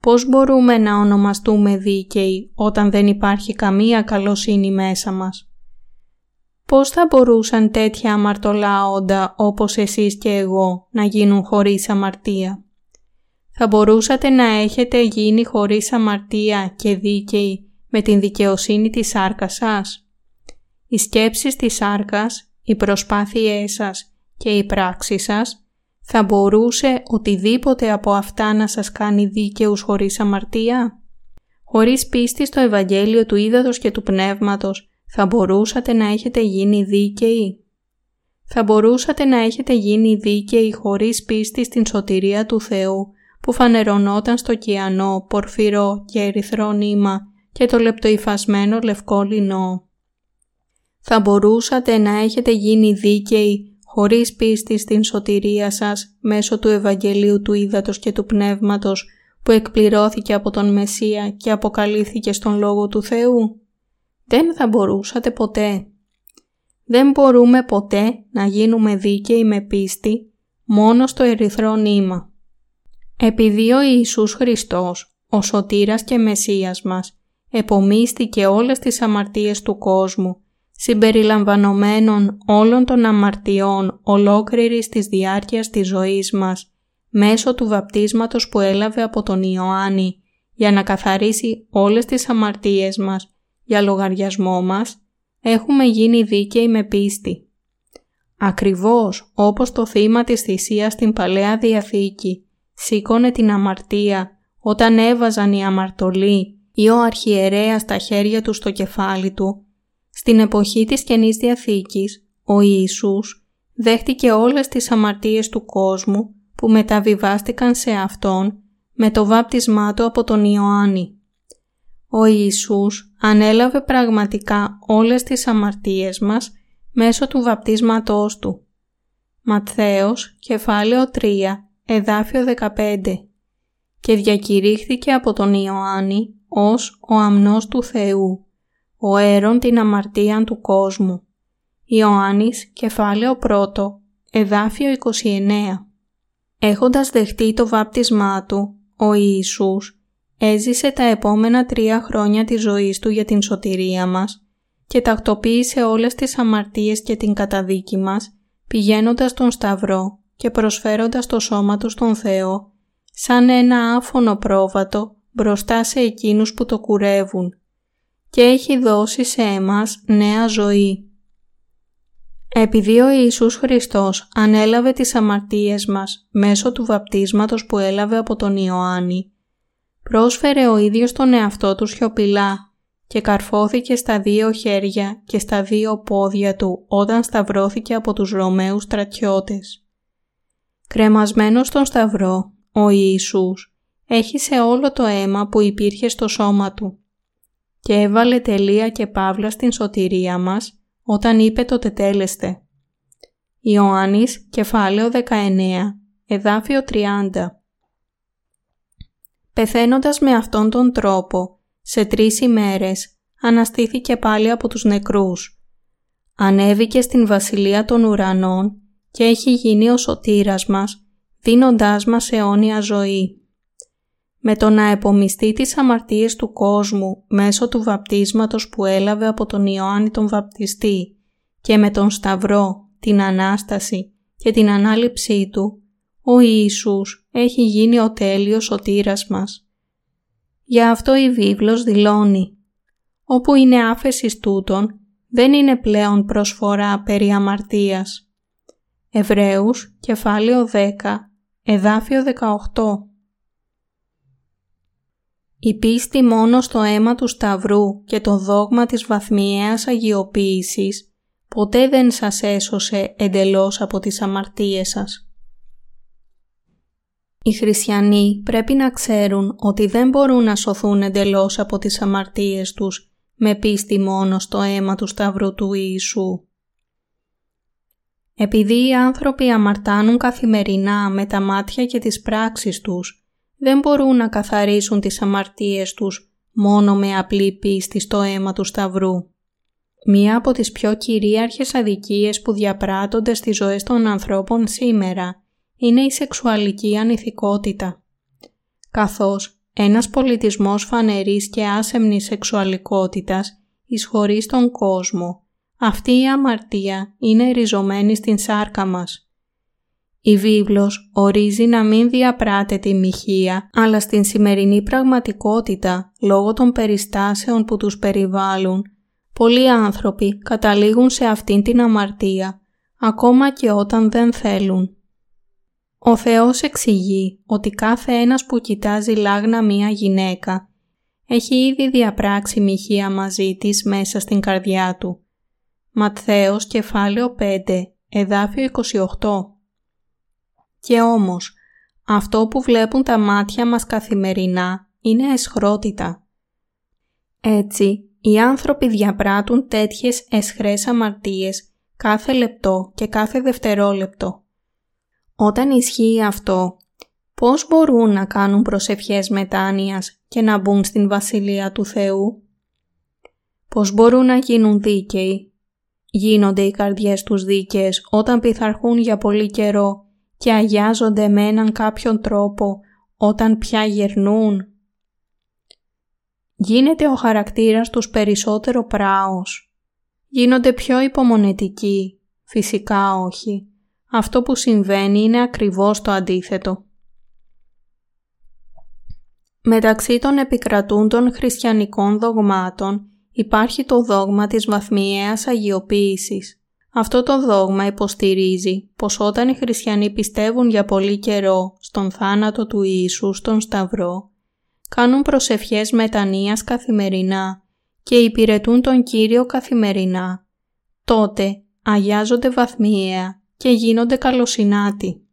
Πώς μπορούμε να ονομαστούμε δίκαιοι όταν δεν υπάρχει καμία καλοσύνη μέσα μας; Πώς θα μπορούσαν τέτοια αμαρτωλά όντα όπως εσείς και εγώ να γίνουν χωρίς αμαρτία; Θα μπορούσατε να έχετε γίνει χωρίς αμαρτία και δίκαιοι με την δικαιοσύνη της σάρκας σας; Οι σκέψεις της σάρκας, οι προσπάθειές σας και οι πράξεις σας θα μπορούσε οτιδήποτε από αυτά να σας κάνει δίκαιους χωρίς αμαρτία; Χωρίς πίστη στο Ευαγγέλιο του Ήδατος και του Πνεύματος θα μπορούσατε να έχετε γίνει δίκαιοι; Θα μπορούσατε να έχετε γίνει δίκαιοι χωρίς πίστη στην σωτηρία του Θεού που φανερωνόταν στο κιανό, πορφυρό και ερυθρό νήμα και το λεπτοϊφασμένο λευκό λινό; Θα μπορούσατε να έχετε γίνει δίκαιοι χωρίς πίστη στην σωτηρία σας μέσω του Ευαγγελίου του Ήδατος και του Πνεύματος που εκπληρώθηκε από τον Μεσσία και αποκαλύφθηκε στον Λόγο του Θεού; Δεν θα μπορούσατε ποτέ. Δεν μπορούμε ποτέ να γίνουμε δίκαιοι με πίστη μόνο στο ερυθρό νήμα. Επειδή ο Ιησούς Χριστός, ο Σωτήρας και Μεσσίας μας, επομίστηκε όλες τις αμαρτίες του κόσμου, συμπεριλαμβανομένων όλων των αμαρτιών ολόκληρης της διάρκειας της ζωής μας, μέσω του βαπτίσματος που έλαβε από τον Ιωάννη, για να καθαρίσει όλες τις αμαρτίες μας για λογαριασμό μας, έχουμε γίνει δίκαιοι με πίστη. Ακριβώς όπως το θύμα της θυσίας στην Παλαιά Διαθήκη σήκωνε την αμαρτία όταν έβαζαν οι αμαρτωλοί ή ο αρχιερέας τα χέρια του στο κεφάλι του, στην εποχή της Καινής Διαθήκης, ο Ιησούς δέχτηκε όλες τις αμαρτίες του κόσμου που μεταβιβάστηκαν σε Αυτόν με το βάπτισμά του από τον Ιωάννη. Ο Ιησούς ανέλαβε πραγματικά όλες τις αμαρτίες μας μέσω του βαπτίσματός Του. Ματθαίος, κεφάλαιο 3, εδάφιο 15 και διακηρύχθηκε από τον Ιωάννη ως ο αμνός του Θεού, ο έρων την αμαρτία του κόσμου. Ιωάννης, κεφάλαιο 1, εδάφιο 29 Έχοντας δεχτεί το βάπτισμά του, ο Ιησούς έζησε τα επόμενα τρία χρόνια της ζωής του για την σωτηρία μας και τακτοποίησε όλες τις αμαρτίες και την καταδίκη μας πηγαίνοντας στον Σταυρό και προσφέροντας το σώμα του στον Θεό σαν ένα άφωνο πρόβατο μπροστά σε εκείνους που το κουρεύουν και έχει δώσει σε εμάς νέα ζωή. Επειδή ο Ιησούς Χριστός ανέλαβε τις αμαρτίες μας μέσω του βαπτίσματος που έλαβε από τον Ιωάννη, πρόσφερε ο ίδιος τον εαυτό του σιωπηλά και καρφώθηκε στα δύο χέρια και στα δύο πόδια του όταν σταυρώθηκε από τους Ρωμαίους στρατιώτες. Κρεμασμένος στον σταυρό, ο Ιησούς έχισε όλο το αίμα που υπήρχε στο σώμα του και έβαλε τελεία και παύλα στην σωτηρία μας όταν είπε το τετέλεστε. Ιωάννης, κεφάλαιο 19, εδάφιο 30 Πεθαίνοντας με αυτόν τον τρόπο, σε τρεις ημέρες, αναστήθηκε πάλι από τους νεκρούς. Ανέβηκε στην βασιλεία των ουρανών και έχει γίνει ο σωτήρας μας, δίνοντάς μας αιώνια ζωή. Με το να επομιστεί τις αμαρτίες του κόσμου μέσω του βαπτίσματος που έλαβε από τον Ιωάννη τον Βαπτιστή και με τον Σταυρό, την Ανάσταση και την Ανάληψή Του, ο Ιησούς έχει γίνει ο τέλειος σωτήρας μας. Για αυτό η βίβλος δηλώνει «Όπου είναι άφεση τούτων, δεν είναι πλέον προσφορά περί αμαρτίας». Εβραίους, κεφάλαιο 10, εδάφιο 18. Η πίστη μόνο στο αίμα του Σταυρού και το δόγμα της βαθμιαίας αγιοποίησης ποτέ δεν σας έσωσε εντελώς από τις αμαρτίες σας. Οι χριστιανοί πρέπει να ξέρουν ότι δεν μπορούν να σωθούν εντελώς από τις αμαρτίες τους με πίστη μόνο στο αίμα του Σταυρού του Ιησού. Επειδή οι άνθρωποι αμαρτάνουν καθημερινά με τα μάτια και τις πράξεις τους, δεν μπορούν να καθαρίσουν τις αμαρτίες τους μόνο με απλή πίστη στο αίμα του Σταυρού. Μία από τις πιο κυρίαρχες αδικίες που διαπράττονται στις ζωές των ανθρώπων σήμερα είναι η σεξουαλική ανηθικότητα. Καθώς ένας πολιτισμός φανερής και άσεμνης σεξουαλικότητας εισχωρεί στον κόσμο, αυτή η αμαρτία είναι ριζωμένη στην σάρκα μας. Η βίβλος ορίζει να μην διαπράτεται η μοιχεία, αλλά στην σημερινή πραγματικότητα, λόγω των περιστάσεων που τους περιβάλλουν, πολλοί άνθρωποι καταλήγουν σε αυτήν την αμαρτία, ακόμα και όταν δεν θέλουν. Ο Θεός εξηγεί ότι κάθε ένας που κοιτάζει λάγνα μία γυναίκα έχει ήδη διαπράξει μοιχεία μαζί της μέσα στην καρδιά του. Ματθαίος κεφάλαιο 5, εδάφιο 28 Και όμως, αυτό που βλέπουν τα μάτια μας καθημερινά είναι εσχρότητα. Έτσι, οι άνθρωποι διαπράττουν τέτοιες εσχρές αμαρτίες κάθε λεπτό και κάθε δευτερόλεπτο. Όταν ισχύει αυτό, πώς μπορούν να κάνουν προσευχές μετάνοιας και να μπουν στην Βασιλεία του Θεού; Πώς μπορούν να γίνουν δίκαιοι; Γίνονται οι καρδιές τους δίκαιες όταν πειθαρχούν για πολύ καιρό και αγιάζονται με έναν κάποιον τρόπο όταν πια γερνούν; Γίνεται ο χαρακτήρας τους περισσότερο πράος. Γίνονται πιο υπομονετικοί. Φυσικά όχι. Αυτό που συμβαίνει είναι ακριβώς το αντίθετο. Μεταξύ των επικρατούντων χριστιανικών δογμάτων υπάρχει το δόγμα της βαθμιαίας αγιοποίησης. Αυτό το δόγμα υποστηρίζει πως όταν οι χριστιανοί πιστεύουν για πολύ καιρό στον θάνατο του Ιησού στον Σταυρό, κάνουν προσευχές μετανοίας καθημερινά και υπηρετούν τον Κύριο καθημερινά, τότε αγιάζονται βαθμιαία και γίνονται καλοσυνάτοι.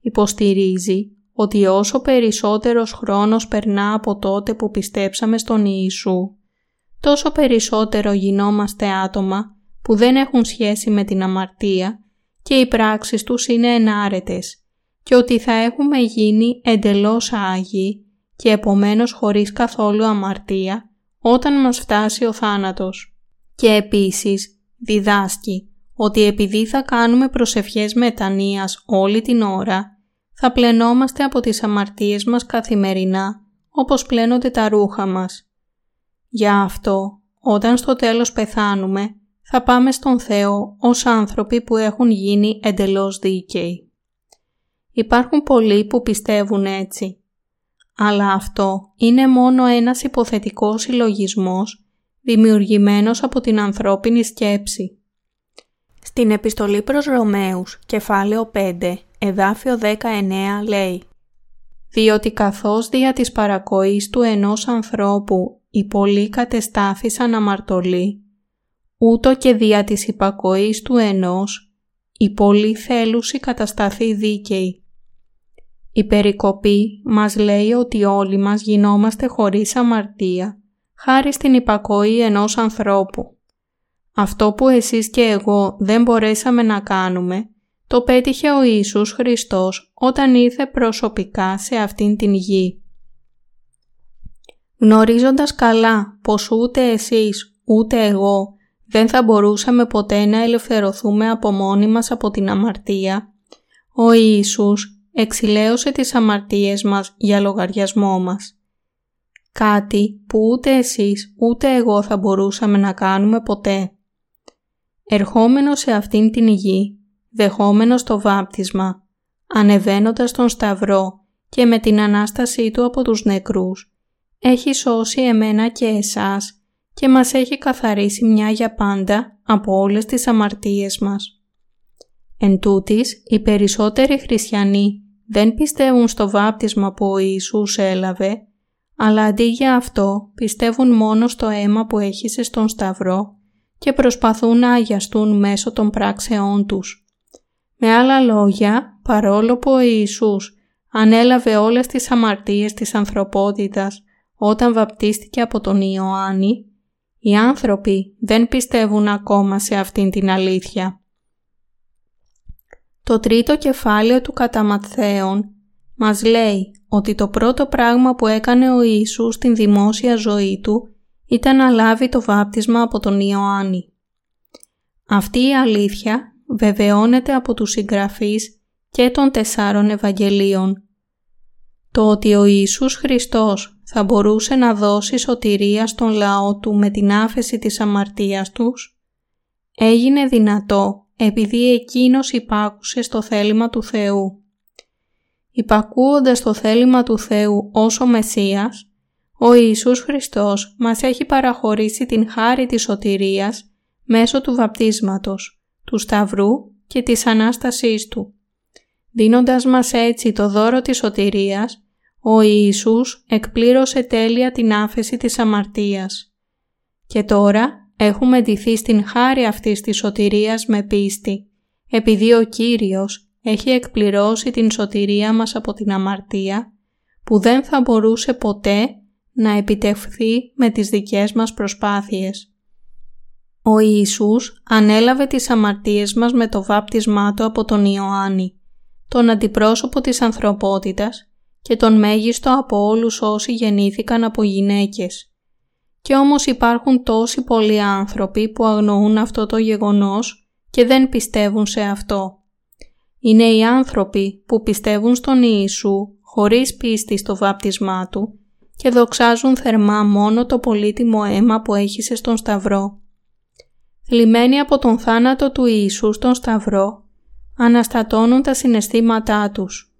Υποστηρίζει ότι όσο περισσότερος χρόνος περνά από τότε που πιστέψαμε στον Ιησού, τόσο περισσότερο γινόμαστε άτομα που δεν έχουν σχέση με την αμαρτία και οι πράξεις τους είναι ενάρετες και ότι θα έχουμε γίνει εντελώς άγιοι και επομένως χωρίς καθόλου αμαρτία όταν μας φτάσει ο θάνατος. Και επίσης διδάσκει ότι επειδή θα κάνουμε προσευχές μετανοίας όλη την ώρα, θα πλενόμαστε από τις αμαρτίες μας καθημερινά, όπως πλένονται τα ρούχα μας. Για αυτό, όταν στο τέλος πεθάνουμε, θα πάμε στον Θεό ως άνθρωποι που έχουν γίνει εντελώς δίκαιοι. Υπάρχουν πολλοί που πιστεύουν έτσι, αλλά αυτό είναι μόνο ένας υποθετικός συλλογισμός δημιουργημένος από την ανθρώπινη σκέψη. Στην επιστολή προς Ρωμαίους, κεφάλαιο 5, εδάφιο 19 λέει «Διότι καθώς δια της παρακοής του ενός ανθρώπου οι πολλοί κατεστάθησαν αμαρτωλοί, ούτω και δια της υπακοής του ενός οι πολλοί θέλουσι κατασταθεί δίκαιοι». Η περικοπή μας λέει ότι όλοι μας γινόμαστε χωρίς αμαρτία, χάρη στην υπακοή ενός ανθρώπου. Αυτό που εσείς και εγώ δεν μπορέσαμε να κάνουμε, το πέτυχε ο Ιησούς Χριστός όταν ήρθε προσωπικά σε αυτήν την γη. Γνωρίζοντας καλά πως ούτε εσείς ούτε εγώ δεν θα μπορούσαμε ποτέ να ελευθερωθούμε από μόνοι μας από την αμαρτία, ο Ιησούς εξηλαίωσε τις αμαρτίες μας για λογαριασμό μας. Κάτι που ούτε εσείς ούτε εγώ θα μπορούσαμε να κάνουμε ποτέ ερχόμενος σε αυτήν την γη, δεχόμενος το βάπτισμα, ανεβαίνοντας τον Σταυρό και με την Ανάστασή Του από τους νεκρούς, έχει σώσει εμένα και εσάς και μας έχει καθαρίσει μια για πάντα από όλες τις αμαρτίες μας. Εν τούτης, οι περισσότεροι χριστιανοί δεν πιστεύουν στο βάπτισμα που ο Ιησούς έλαβε, αλλά αντί για αυτό πιστεύουν μόνο στο αίμα που έχησε στον Σταυρό και προσπαθούν να αγιαστούν μέσω των πράξεών τους. Με άλλα λόγια, παρόλο που ο Ιησούς ανέλαβε όλες τις αμαρτίες της ανθρωπότητας όταν βαπτίστηκε από τον Ιωάννη, οι άνθρωποι δεν πιστεύουν ακόμα σε αυτήν την αλήθεια. Το τρίτο κεφάλαιο του Καταματθέων μας λέει ότι το πρώτο πράγμα που έκανε ο Ιησούς στην δημόσια ζωή του ήταν να λάβει το βάπτισμα από τον Ιωάννη. Αυτή η αλήθεια βεβαιώνεται από τους συγγραφείς και των τεσσάρων Ευαγγελίων. Το ότι ο Ιησούς Χριστός θα μπορούσε να δώσει σωτηρία στον λαό του με την άφεση της αμαρτίας τους, έγινε δυνατό επειδή εκείνος υπάκουσε στο θέλημα του Θεού. Υπακούοντας το θέλημα του Θεού ως ο Μεσσίας, ο Ιησούς Χριστός μας έχει παραχωρήσει την χάρη της σωτηρίας μέσω του βαπτίσματος, του Σταυρού και της Ανάστασής Του. Δίνοντας μας έτσι το δώρο της σωτηρίας, ο Ιησούς εκπλήρωσε τέλεια την άφεση της αμαρτίας. Και τώρα έχουμε ντυθεί στην χάρη αυτής της σωτηρίας με πίστη, επειδή ο Κύριος έχει εκπληρώσει την σωτηρία μας από την αμαρτία, που δεν θα μπορούσε ποτέ να επιτευχθεί με τις δικές μας προσπάθειες. Ο Ιησούς ανέλαβε τις αμαρτίες μας με το βάπτισμά Του από τον Ιωάννη, τον αντιπρόσωπο της ανθρωπότητας και τον μέγιστο από όλους όσοι γεννήθηκαν από γυναίκες. Και όμως υπάρχουν τόσοι πολλοί άνθρωποι που αγνοούν αυτό το γεγονός και δεν πιστεύουν σε αυτό. Είναι οι άνθρωποι που πιστεύουν στον Ιησού χωρίς πίστη στο βάπτισμά Του και δοξάζουν θερμά μόνο το πολύτιμο αίμα που έχησε στον Σταυρό. Θλιμμένοι από τον θάνατο του Ιησού στον Σταυρό, αναστατώνουν τα συναισθήματά τους.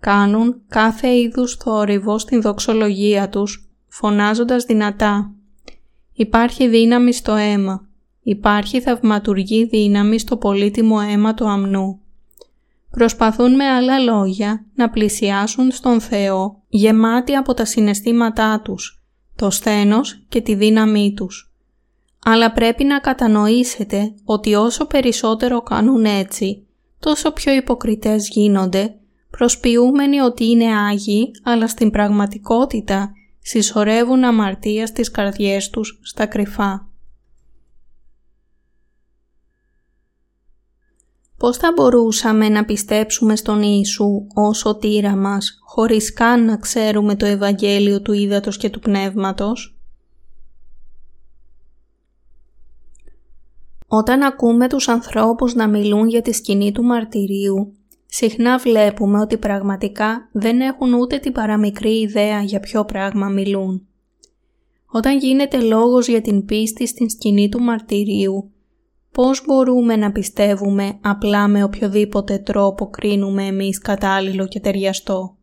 Κάνουν κάθε είδους θόρυβο στην δοξολογία τους, φωνάζοντας δυνατά. Υπάρχει δύναμη στο αίμα. Υπάρχει θαυματουργή δύναμη στο πολύτιμο αίμα του αμνού. Προσπαθούν με άλλα λόγια να πλησιάσουν στον Θεό γεμάτοι από τα συναισθήματά τους, το σθένος και τη δύναμή τους. Αλλά πρέπει να κατανοήσετε ότι όσο περισσότερο κάνουν έτσι, τόσο πιο υποκριτές γίνονται, προσποιούμενοι ότι είναι Άγιοι, αλλά στην πραγματικότητα συσσωρεύουν αμαρτία στις καρδιές τους στα κρυφά. Πώς θα μπορούσαμε να πιστέψουμε στον Ιησού ως σωτήρα μας χωρίς καν να ξέρουμε το Ευαγγέλιο του Ήδατος και του Πνεύματος; Όταν ακούμε τους ανθρώπους να μιλούν για τη σκηνή του μαρτυρίου, συχνά βλέπουμε ότι πραγματικά δεν έχουν ούτε την παραμικρή ιδέα για ποιο πράγμα μιλούν. Όταν γίνεται λόγος για την πίστη στην σκηνή του μαρτυρίου, πώς μπορούμε να πιστεύουμε απλά με οποιοδήποτε τρόπο κρίνουμε εμείς κατάλληλο και ταιριαστό;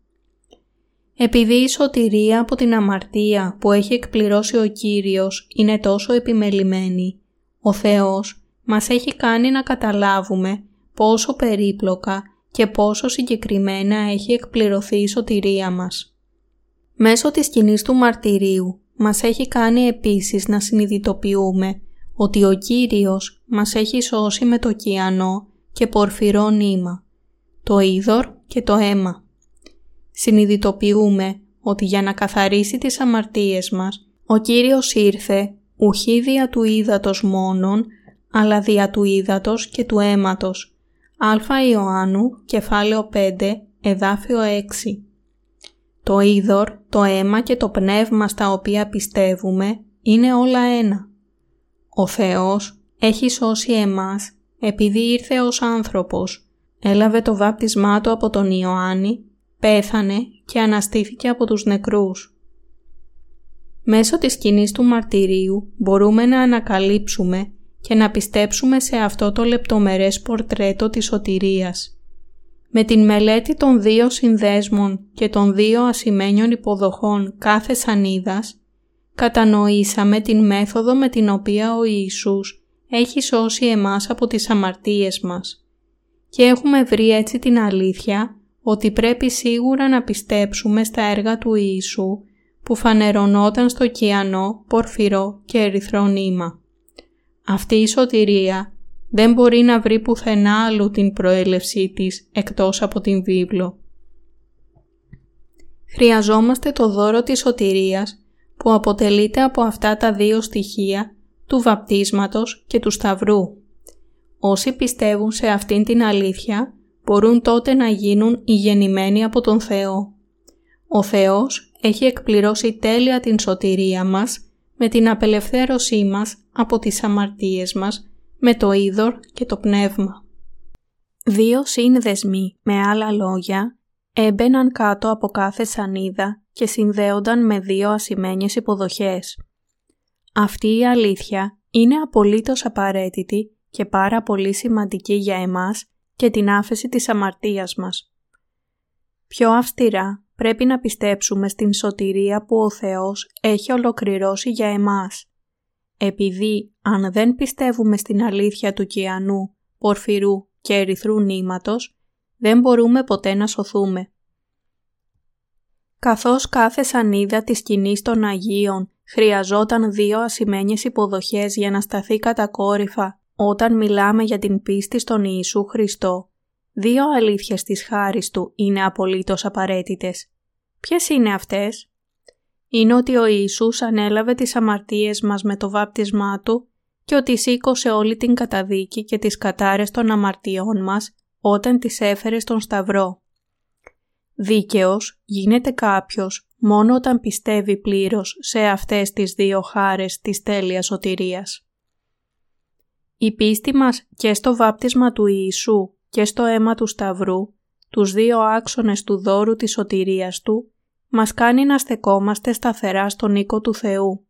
Επειδή η σωτηρία από την αμαρτία που έχει εκπληρώσει ο Κύριος είναι τόσο επιμελημένη, ο Θεός μας έχει κάνει να καταλάβουμε πόσο περίπλοκα και πόσο συγκεκριμένα έχει εκπληρωθεί η σωτηρία μας. Μέσω της σκηνής του μαρτυρίου μας έχει κάνει επίσης να συνειδητοποιούμε ότι ο Κύριος μας έχει σώσει με το κιανό και πορφυρό νήμα, το είδωρ και το αίμα. Συνειδητοποιούμε ότι για να καθαρίσει τις αμαρτίες μας, ο Κύριος ήρθε ουχή δια του ύδατος μόνον, αλλά δια του ύδατος και του αίματος. Α Ιωάννου, κεφάλαιο 5, εδάφιο 6. Το είδωρ, το αίμα και το πνεύμα στα οποία πιστεύουμε είναι όλα ένα. Ο Θεός έχει σώσει εμάς επειδή ήρθε ως άνθρωπος, έλαβε το βάπτισμά Του από τον Ιωάννη, πέθανε και αναστήθηκε από τους νεκρούς. Μέσω της σκηνής του μαρτυρίου μπορούμε να ανακαλύψουμε και να πιστέψουμε σε αυτό το λεπτομερές πορτρέτο της σωτηρίας. Με την μελέτη των δύο συνδέσμων και των δύο ασημένιων υποδοχών κάθε σανίδας, κατανοήσαμε την μέθοδο με την οποία ο Ιησούς έχει σώσει εμάς από τις αμαρτίες μας. Και έχουμε βρει έτσι την αλήθεια ότι πρέπει σίγουρα να πιστέψουμε στα έργα του Ιησού που φανερωνόταν στο κιανό, πορφυρό και ερυθρό νήμα. Αυτή η σωτηρία δεν μπορεί να βρει πουθενά άλλου την προέλευσή της εκτός από την βίβλο. Χρειαζόμαστε το δώρο της σωτηρίας που αποτελείται από αυτά τα δύο στοιχεία του βαπτίσματος και του σταυρού. Όσοι πιστεύουν σε αυτήν την αλήθεια μπορούν τότε να γίνουν οι γεννημένοι από τον Θεό. Ο Θεός έχει εκπληρώσει τέλεια την σωτηρία μας με την απελευθέρωσή μας από τις αμαρτίες μας με το είδωρ και το πνεύμα. Δύο σύνδεσμοι, με άλλα λόγια, έμπαιναν κάτω από κάθε σανίδα και συνδέονταν με δύο ασημένιες υποδοχές. Αυτή η αλήθεια είναι απολύτως απαραίτητη και πάρα πολύ σημαντική για εμάς και την άφεση της αμαρτίας μας. Πιο αυστηρά πρέπει να πιστέψουμε στην σωτηρία που ο Θεός έχει ολοκληρώσει για εμάς. Επειδή αν δεν πιστεύουμε στην αλήθεια του κιανού, πορφυρού και ερυθρού νήματος, δεν μπορούμε ποτέ να σωθούμε. Καθώς κάθε σανίδα της σκηνής των Αγίων χρειαζόταν δύο ασημένιες υποδοχές για να σταθεί κατακόρυφα όταν μιλάμε για την πίστη στον Ιησού Χριστό, δύο αλήθειες της χάρης Του είναι απολύτως απαραίτητες. Ποιες είναι αυτές; Είναι ότι ο Ιησούς ανέλαβε τις αμαρτίες μας με το βάπτισμά Του και ότι σήκωσε όλη την καταδίκη και τις κατάρες των αμαρτιών μας όταν τις έφερες στον Σταυρό. Δίκαιος γίνεται κάποιος μόνο όταν πιστεύει πλήρως σε αυτές τις δύο χάρες της τέλειας σωτηρίας. Η πίστη μας και στο βάπτισμα του Ιησού και στο αίμα του Σταυρού, τους δύο άξονες του δώρου της σωτηρίας Του, μας κάνει να στεκόμαστε σταθερά στον οίκο του Θεού.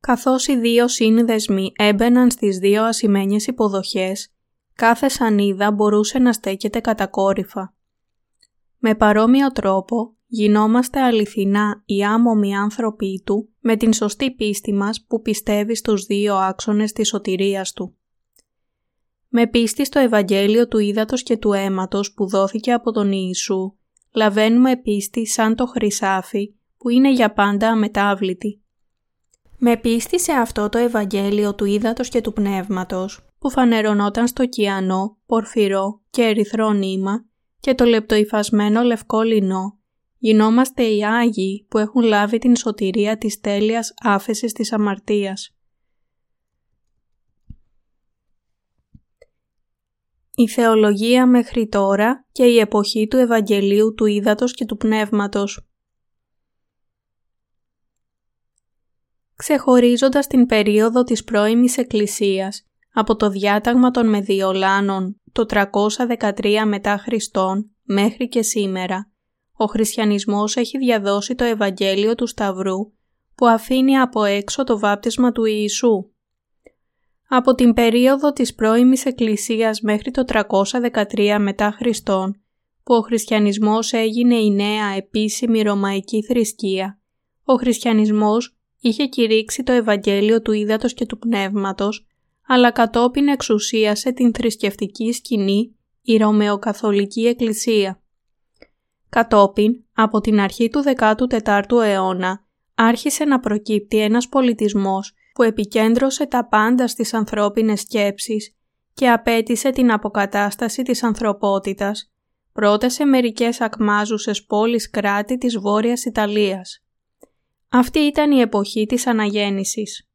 Καθώς οι δύο σύνδεσμοι έμπαιναν στις δύο ασημένιες υποδοχές, κάθε σανίδα μπορούσε να στέκεται κατακόρυφα. Με παρόμοιο τρόπο, γινόμαστε αληθινά οι άμομοι άνθρωποι Του με την σωστή πίστη μας που πιστεύει στους δύο άξονες της σωτηρίας Του. Με πίστη στο Ευαγγέλιο του Ήδατος και του Αίματος που δόθηκε από τον Ιησού, λαβαίνουμε πίστη σαν το χρυσάφι που είναι για πάντα αμετάβλητη. Με πίστη σε αυτό το Ευαγγέλιο του Ήδατος και του Πνεύματος που φανερωνόταν στο κιανό, πορφυρό και ερυθρό νήμα και το λεπτοϊφασμένο λευκό λινό, γινόμαστε οι Άγιοι που έχουν λάβει την σωτηρία της τέλειας άφεσης της αμαρτίας. Η θεολογία μέχρι τώρα και η εποχή του Ευαγγελίου του Ήδατος και του Πνεύματος. Ξεχωρίζοντας την περίοδο της πρώιμης Εκκλησίας από το διάταγμα των Μεδιολάνων το 313 μετά Χριστόν μέχρι και σήμερα, ο χριστιανισμός έχει διαδώσει το Ευαγγέλιο του Σταυρού που αφήνει από έξω το βάπτισμα του Ιησού. Από την περίοδο της πρώιμης Εκκλησίας μέχρι το 313 μετά Χριστόν, που ο χριστιανισμός έγινε η νέα επίσημη ρωμαϊκή θρησκεία, ο χριστιανισμός είχε κηρύξει το Ευαγγέλιο του Ήδατος και του Πνεύματος αλλά κατόπιν εξουσίασε την θρησκευτική σκηνή η Ρωμαιοκαθολική Εκκλησία. Κατόπιν, από την αρχή του 14ου αιώνα, άρχισε να προκύπτει ένας πολιτισμός που επικέντρωσε τα πάντα στις ανθρώπινες σκέψεις και απέτησε την αποκατάσταση της ανθρωπότητας, πρώτα σε μερικές ακμάζουσες πόλεις κράτη της Βόρειας Ιταλίας. Αυτή ήταν η εποχή της αναγέννησης.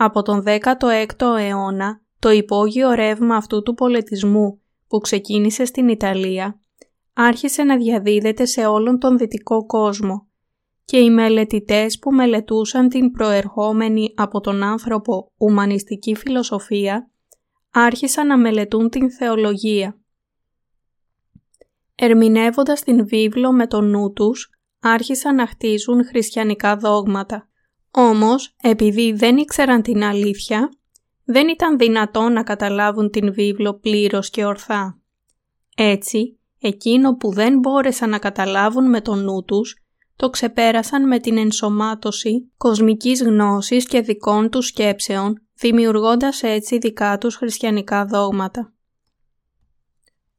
Από τον 16ο αιώνα, το υπόγειο ρεύμα αυτού του πολιτισμού που ξεκίνησε στην Ιταλία, άρχισε να διαδίδεται σε όλον τον δυτικό κόσμο και οι μελετητές που μελετούσαν την προερχόμενη από τον άνθρωπο ουμανιστική φιλοσοφία άρχισαν να μελετούν την θεολογία. Ερμηνεύοντας την βίβλο με τον νου τους, άρχισαν να χτίζουν χριστιανικά δόγματα. Όμως, επειδή δεν ήξεραν την αλήθεια, δεν ήταν δυνατό να καταλάβουν την βίβλο πλήρως και ορθά. Έτσι, εκείνο που δεν μπόρεσαν να καταλάβουν με τον νου τους, το ξεπέρασαν με την ενσωμάτωση κοσμικής γνώσης και δικών τους σκέψεων, δημιουργώντας έτσι δικά τους χριστιανικά δόγματα.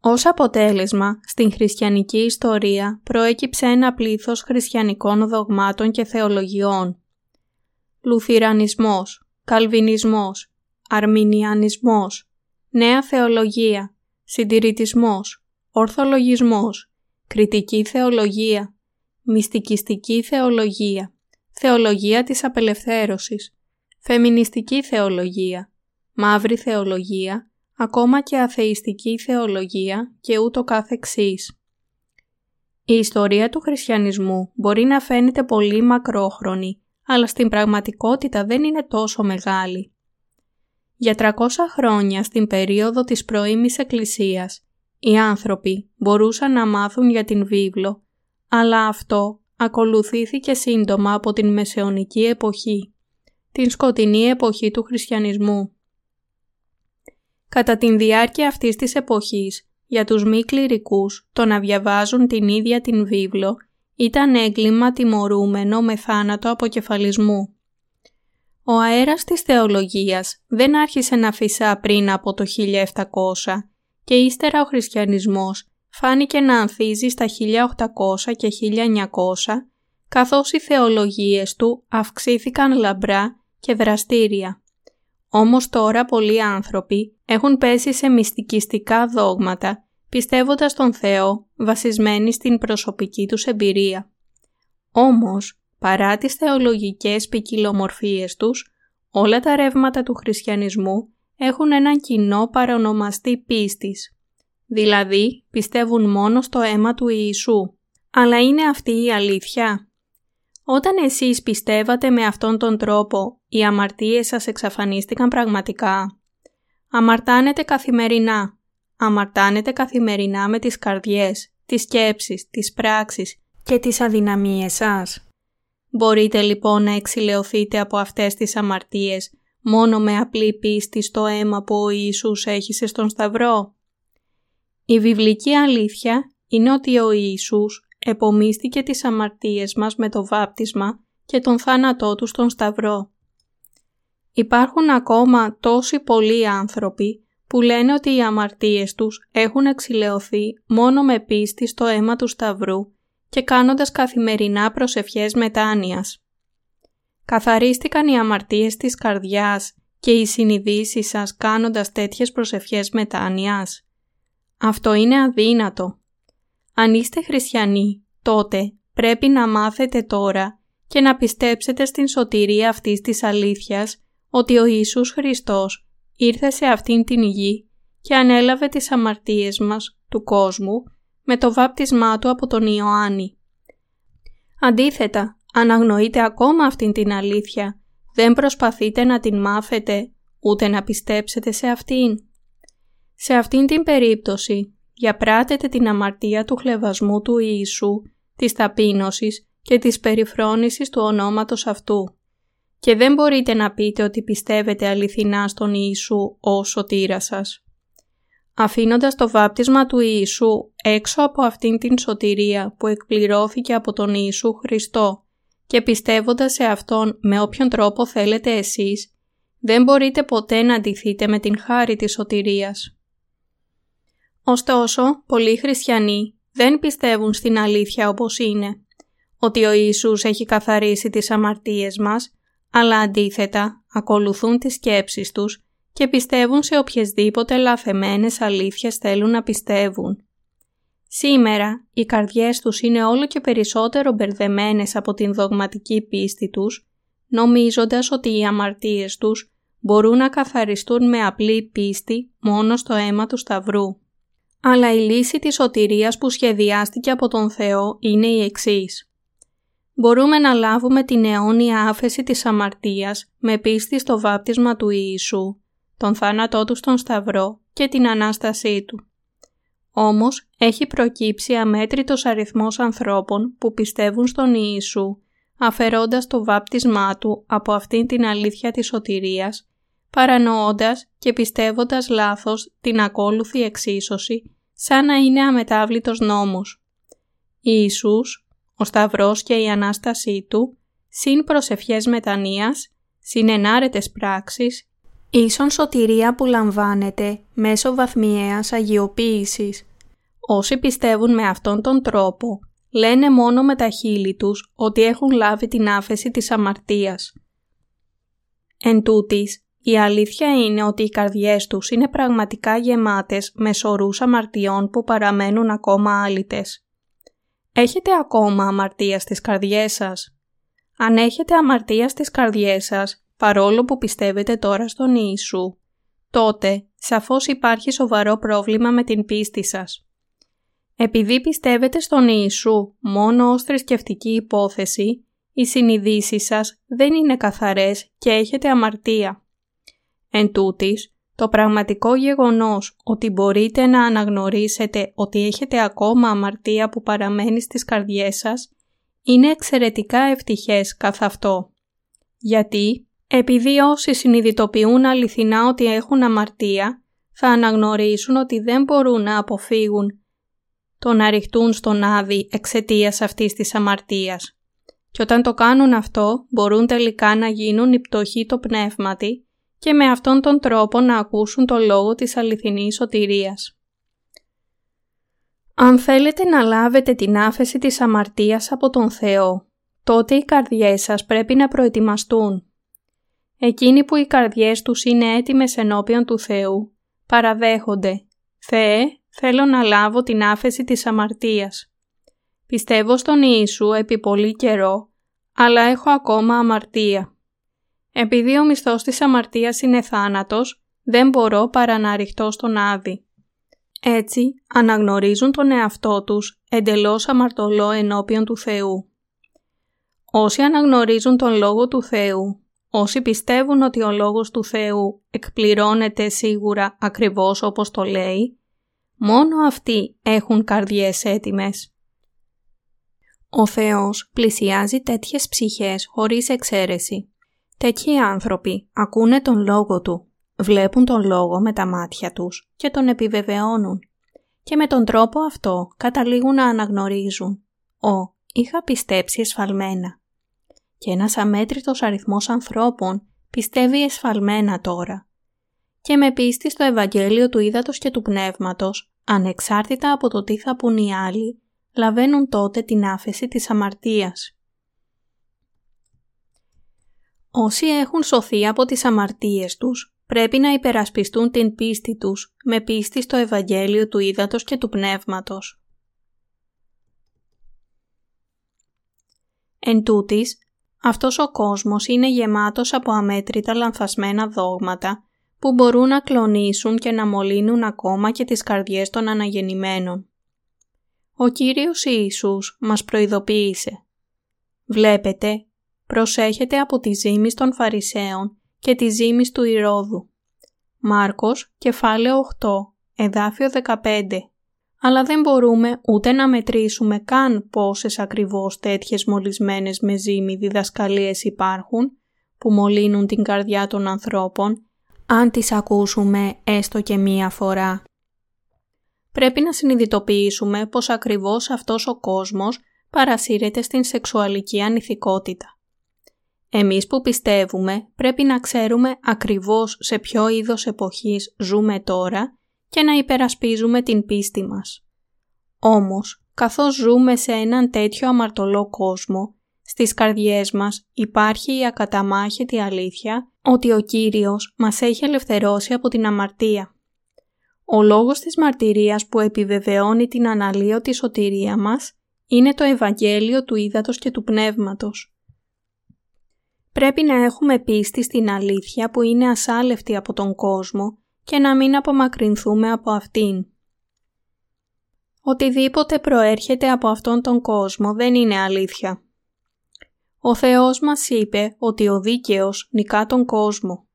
Ως αποτέλεσμα, στην χριστιανική ιστορία προέκυψε ένα πλήθος χριστιανικών δογμάτων και θεολογιών. Λουθυρανισμός, Καλβινισμός, Αρμινιανισμός, Νέα Θεολογία, Συντηρητισμός, Ορθολογισμός, Κριτική Θεολογία, Μυστικιστική Θεολογία, Θεολογία της Απελευθέρωσης, Φεμινιστική Θεολογία, Μαύρη Θεολογία, ακόμα και Αθεϊστική Θεολογία και ούτω καθεξής. Η ιστορία του χριστιανισμού μπορεί να φαίνεται πολύ μακρόχρονη, αλλά στην πραγματικότητα δεν είναι τόσο μεγάλη. Για 300 χρόνια στην περίοδο της πρώιμης Εκκλησίας, οι άνθρωποι μπορούσαν να μάθουν για την βίβλο, αλλά αυτό ακολουθήθηκε σύντομα από την Μεσαιωνική εποχή, την σκοτεινή εποχή του χριστιανισμού. Κατά την διάρκεια αυτής της εποχής, για τους μη κληρικούς το να διαβάζουν την ίδια την βίβλο ήταν έγκλημα τιμωρούμενο με θάνατο αποκεφαλισμού. Ο αέρας της θεολογίας δεν άρχισε να φυσά πριν από το 1700 και ύστερα ο χριστιανισμός φάνηκε να ανθίζει στα 1800 και 1900 καθώς οι θεολογίες του αυξήθηκαν λαμπρά και δραστήρια. Όμως τώρα πολλοί άνθρωποι έχουν πέσει σε μυστικιστικά δόγματα πιστεύοντας τον Θεό βασισμένοι στην προσωπική τους εμπειρία. Όμως, παρά τις θεολογικές ποικιλομορφίες τους, όλα τα ρεύματα του χριστιανισμού έχουν έναν κοινό παρονομαστή πίστης. Δηλαδή, πιστεύουν μόνο στο αίμα του Ιησού. Αλλά είναι αυτή η αλήθεια; Όταν εσείς πιστεύατε με αυτόν τον τρόπο, οι αμαρτίες σας εξαφανίστηκαν πραγματικά. Αμαρτάνετε καθημερινά. Αμαρτάνετε καθημερινά με τις καρδιές, τις σκέψεις, τις πράξεις και τις αδυναμίες σας. Μπορείτε λοιπόν να εξηλαιωθείτε από αυτές τις αμαρτίες μόνο με απλή πίστη στο αίμα που ο Ιησούς έχησε στον Σταυρό. Η βιβλική αλήθεια είναι ότι ο Ιησούς επομίστηκε τις αμαρτίες μας με το βάπτισμα και τον θάνατό του στον Σταυρό. Υπάρχουν ακόμα τόσοι πολλοί άνθρωποι που λένε ότι οι αμαρτίες τους έχουν εξηλαιωθεί μόνο με πίστη στο αίμα του Σταυρού και κάνοντας καθημερινά προσευχές μετάνοιας. Καθαρίστηκαν οι αμαρτίες της καρδιάς και οι συνειδήσεις σας κάνοντας τέτοιες προσευχές μετάνοιας. Αυτό είναι αδύνατο. Αν είστε χριστιανοί, τότε πρέπει να μάθετε τώρα και να πιστέψετε στην σωτηρία αυτής της αλήθειας ότι ο Ιησούς Χριστός ήρθε σε αυτήν την γη και ανέλαβε τις αμαρτίες μας, του κόσμου, με το βάπτισμά του από τον Ιωάννη. Αντίθετα, αναγνωρίτε ακόμα αυτήν την αλήθεια, δεν προσπαθείτε να την μάθετε, ούτε να πιστέψετε σε αυτήν. Σε αυτήν την περίπτωση, διαπράτετε την αμαρτία του χλεβασμού του Ιησού, της ταπείνωσης και της περιφρόνησης του ονόματος αυτού και δεν μπορείτε να πείτε ότι πιστεύετε αληθινά στον Ιησού ως σωτήρας σας. Αφήνοντας το βάπτισμα του Ιησού έξω από αυτήν την σωτηρία που εκπληρώθηκε από τον Ιησού Χριστό και πιστεύοντας σε Αυτόν με όποιον τρόπο θέλετε εσείς, δεν μπορείτε ποτέ να αντιθείτε με την χάρη της σωτηρίας. Ωστόσο, πολλοί χριστιανοί δεν πιστεύουν στην αλήθεια όπως είναι, ότι ο Ιησούς έχει καθαρίσει τις αμαρτίες μας αλλά αντίθετα ακολουθούν τις σκέψεις τους και πιστεύουν σε οποιασδήποτε λαθεμένες αλήθειες θέλουν να πιστεύουν. Σήμερα οι καρδιές τους είναι όλο και περισσότερο μπερδεμένες από την δογματική πίστη τους, νομίζοντας ότι οι αμαρτίες τους μπορούν να καθαριστούν με απλή πίστη μόνο στο αίμα του Σταυρού. Αλλά η λύση της σωτηρίας που σχεδιάστηκε από τον Θεό είναι η εξής μπορούμε να λάβουμε την αιώνια άφεση της αμαρτίας με πίστη στο βάπτισμα του Ιησού, τον θάνατό του στον Σταυρό και την Ανάστασή του. Όμως έχει προκύψει αμέτρητος αριθμός ανθρώπων που πιστεύουν στον Ιησού, αφαιρώντας το βάπτισμά του από αυτήν την αλήθεια της σωτηρίας, παρανοώντας και πιστεύοντας λάθος την ακόλουθη εξίσωση, σαν να είναι αμετάβλητος νόμος. Ιησούς ο Σταυρός και η Ανάστασή Του, συν προσευχές μετανοίας, συν ενάρετες πράξεις, ίσον σωτηρία που λαμβάνεται μέσω βαθμιαίας αγιοποίησης, Όσοι πιστεύουν με αυτόν τον τρόπο, λένε μόνο με τα χείλη τους ότι έχουν λάβει την άφεση της αμαρτίας. Εν τούτης, η αλήθεια είναι ότι οι καρδιές τους είναι πραγματικά γεμάτες με σωρούς αμαρτιών που παραμένουν ακόμα άλυτες. Έχετε ακόμα αμαρτία στις καρδιές σας; Αν έχετε αμαρτία στις καρδιές σας, παρόλο που πιστεύετε τώρα στον Ιησού, τότε σαφώς υπάρχει σοβαρό πρόβλημα με την πίστη σας. Επειδή πιστεύετε στον Ιησού μόνο ως θρησκευτική υπόθεση, οι συνειδήσεις σας δεν είναι καθαρές και έχετε αμαρτία. Εν τούτης, το πραγματικό γεγονός ότι μπορείτε να αναγνωρίσετε ότι έχετε ακόμα αμαρτία που παραμένει στις καρδιές σας είναι εξαιρετικά ευτυχές καθ' αυτό. Γιατί, επειδή όσοι συνειδητοποιούν αληθινά ότι έχουν αμαρτία, θα αναγνωρίσουν ότι δεν μπορούν να αποφύγουν το να ρηχτούν στον άδει εξαιτίας αυτής της αμαρτίας. Και όταν το κάνουν αυτό, μπορούν τελικά να γίνουν η πτωχή το πνεύματι και με αυτόν τον τρόπο να ακούσουν το λόγο της αληθινής σωτηρίας. Αν θέλετε να λάβετε την άφεση της αμαρτίας από τον Θεό, τότε οι καρδιές σας πρέπει να προετοιμαστούν. Εκείνοι που οι καρδιές τους είναι έτοιμες ενώπιον του Θεού, παραδέχονται «Θεέ, θέλω να λάβω την άφεση της αμαρτίας. Πιστεύω στον Ιησού επί πολύ καιρό, αλλά έχω ακόμα αμαρτία. Επειδή ο μισθός της αμαρτίας είναι θάνατος, δεν μπορώ παρά να ρηχτώ στον Άδη. Έτσι, αναγνωρίζουν τον εαυτό τους εντελώς αμαρτωλό ενώπιον του Θεού. Όσοι αναγνωρίζουν τον Λόγο του Θεού, όσοι πιστεύουν ότι ο Λόγος του Θεού εκπληρώνεται σίγουρα ακριβώς όπως το λέει, μόνο αυτοί έχουν καρδιές έτοιμες. Ο Θεός πλησιάζει τέτοιες ψυχές χωρίς εξαίρεση. Τέτοιοι άνθρωποι ακούνε τον λόγο του, βλέπουν τον λόγο με τα μάτια τους και τον επιβεβαιώνουν και με τον τρόπο αυτό καταλήγουν να αναγνωρίζουν «Ω, είχα πιστέψει εσφαλμένα». Και ένας αμέτρητος αριθμός ανθρώπων πιστεύει εσφαλμένα τώρα. Και με πίστη στο Ευαγγέλιο του Ήδατος και του Πνεύματος, ανεξάρτητα από το τι θα πούν οι άλλοι, λαβαίνουν τότε την άφεση της αμαρτίας. Όσοι έχουν σωθεί από τις αμαρτίες τους, πρέπει να υπερασπιστούν την πίστη τους με πίστη στο Ευαγγέλιο του Ήδατος και του Πνεύματος. Εν τούτης, αυτός ο κόσμος είναι γεμάτος από αμέτρητα λανθασμένα δόγματα που μπορούν να κλονίσουν και να μολύνουν ακόμα και τις καρδιές των αναγεννημένων. Ο Κύριος Ιησούς μας προειδοποίησε «Βλέπετε προσέχετε από τη ζήμη των Φαρισαίων και τη ζήμη του Ηρώδου. Μάρκος, κεφάλαιο 8, εδάφιο 15. Αλλά δεν μπορούμε ούτε να μετρήσουμε καν πόσες ακριβώς τέτοιες μολυσμένες με ζύμη διδασκαλίες υπάρχουν που μολύνουν την καρδιά των ανθρώπων, αν τις ακούσουμε έστω και μία φορά. Πρέπει να συνειδητοποιήσουμε πως ακριβώς αυτός ο κόσμος παρασύρεται στην σεξουαλική ανηθικότητα. Εμείς που πιστεύουμε πρέπει να ξέρουμε ακριβώς σε ποιο είδος εποχής ζούμε τώρα και να υπερασπίζουμε την πίστη μας. Όμως, καθώς ζούμε σε έναν τέτοιο αμαρτωλό κόσμο, στις καρδιές μας υπάρχει η ακαταμάχητη αλήθεια ότι ο Κύριος μας έχει ελευθερώσει από την αμαρτία. Ο λόγος της μαρτυρίας που επιβεβαιώνει την αναλύωτη σωτηρία μας είναι το Ευαγγέλιο του Ήδατος και του Πνεύματος. Πρέπει να έχουμε πίστη στην αλήθεια που είναι ασάλευτη από τον κόσμο και να μην απομακρυνθούμε από αυτήν. Οτιδήποτε προέρχεται από αυτόν τον κόσμο δεν είναι αλήθεια. Ο Θεός μας είπε ότι ο δίκαιος νικά τον κόσμο.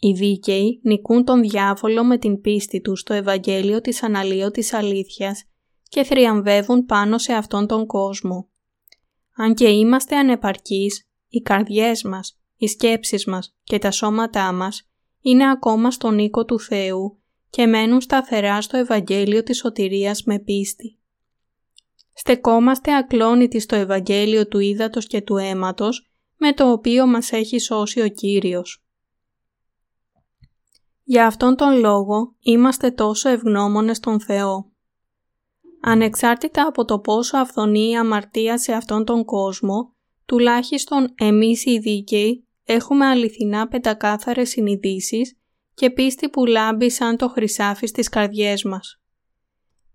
Οι δίκαιοι νικούν τον διάβολο με την πίστη τους στο Ευαγγέλιο της αναλύωτης αλήθειας και θριαμβεύουν πάνω σε αυτόν τον κόσμο. Αν και είμαστε ανεπαρκείς, οι καρδιές μας, οι σκέψεις μας και τα σώματά μας είναι ακόμα στον οίκο του Θεού και μένουν σταθερά στο Ευαγγέλιο της σωτηρίας με πίστη. Στεκόμαστε ακλόνητοι στο Ευαγγέλιο του Ήδατος και του Αίματος με το οποίο μας έχει σώσει ο Κύριος. Για αυτόν τον λόγο είμαστε τόσο ευγνώμονες στον Θεό. Ανεξάρτητα από το πόσο αυθονεί η αμαρτία σε αυτόν τον κόσμο, τουλάχιστον εμείς οι δίκαιοι έχουμε αληθινά πεντακάθαρες συνειδήσεις και πίστη που λάμπει σαν το χρυσάφι στις καρδιές μας.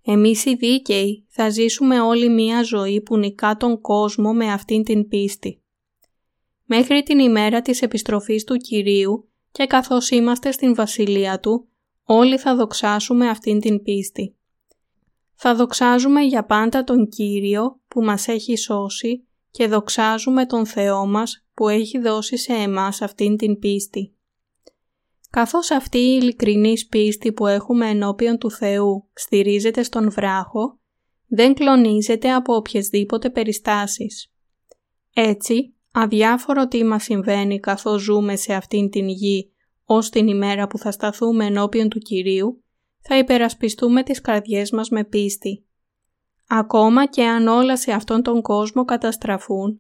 Εμείς οι δίκαιοι θα ζήσουμε όλη μία ζωή που νικά τον κόσμο με αυτήν την πίστη. Μέχρι την ημέρα της επιστροφής του Κυρίου και καθώς είμαστε στην Βασιλεία Του, όλοι θα δοξάσουμε αυτήν την πίστη. Θα δοξάζουμε για πάντα τον Κύριο που μας έχει σώσει και δοξάζουμε τον Θεό μας που έχει δώσει σε εμάς αυτήν την πίστη. Καθώς αυτή η ειλικρινής πίστη που έχουμε ενώπιον του Θεού στηρίζεται στον βράχο, δεν κλονίζεται από οποιασδήποτε περιστάσεις. Έτσι, αδιάφορο τι μας συμβαίνει καθώς ζούμε σε αυτήν την γη ως την ημέρα που θα σταθούμε ενώπιον του Κυρίου, θα υπερασπιστούμε τις καρδιές μας με πίστη. Ακόμα και αν όλα σε αυτόν τον κόσμο καταστραφούν,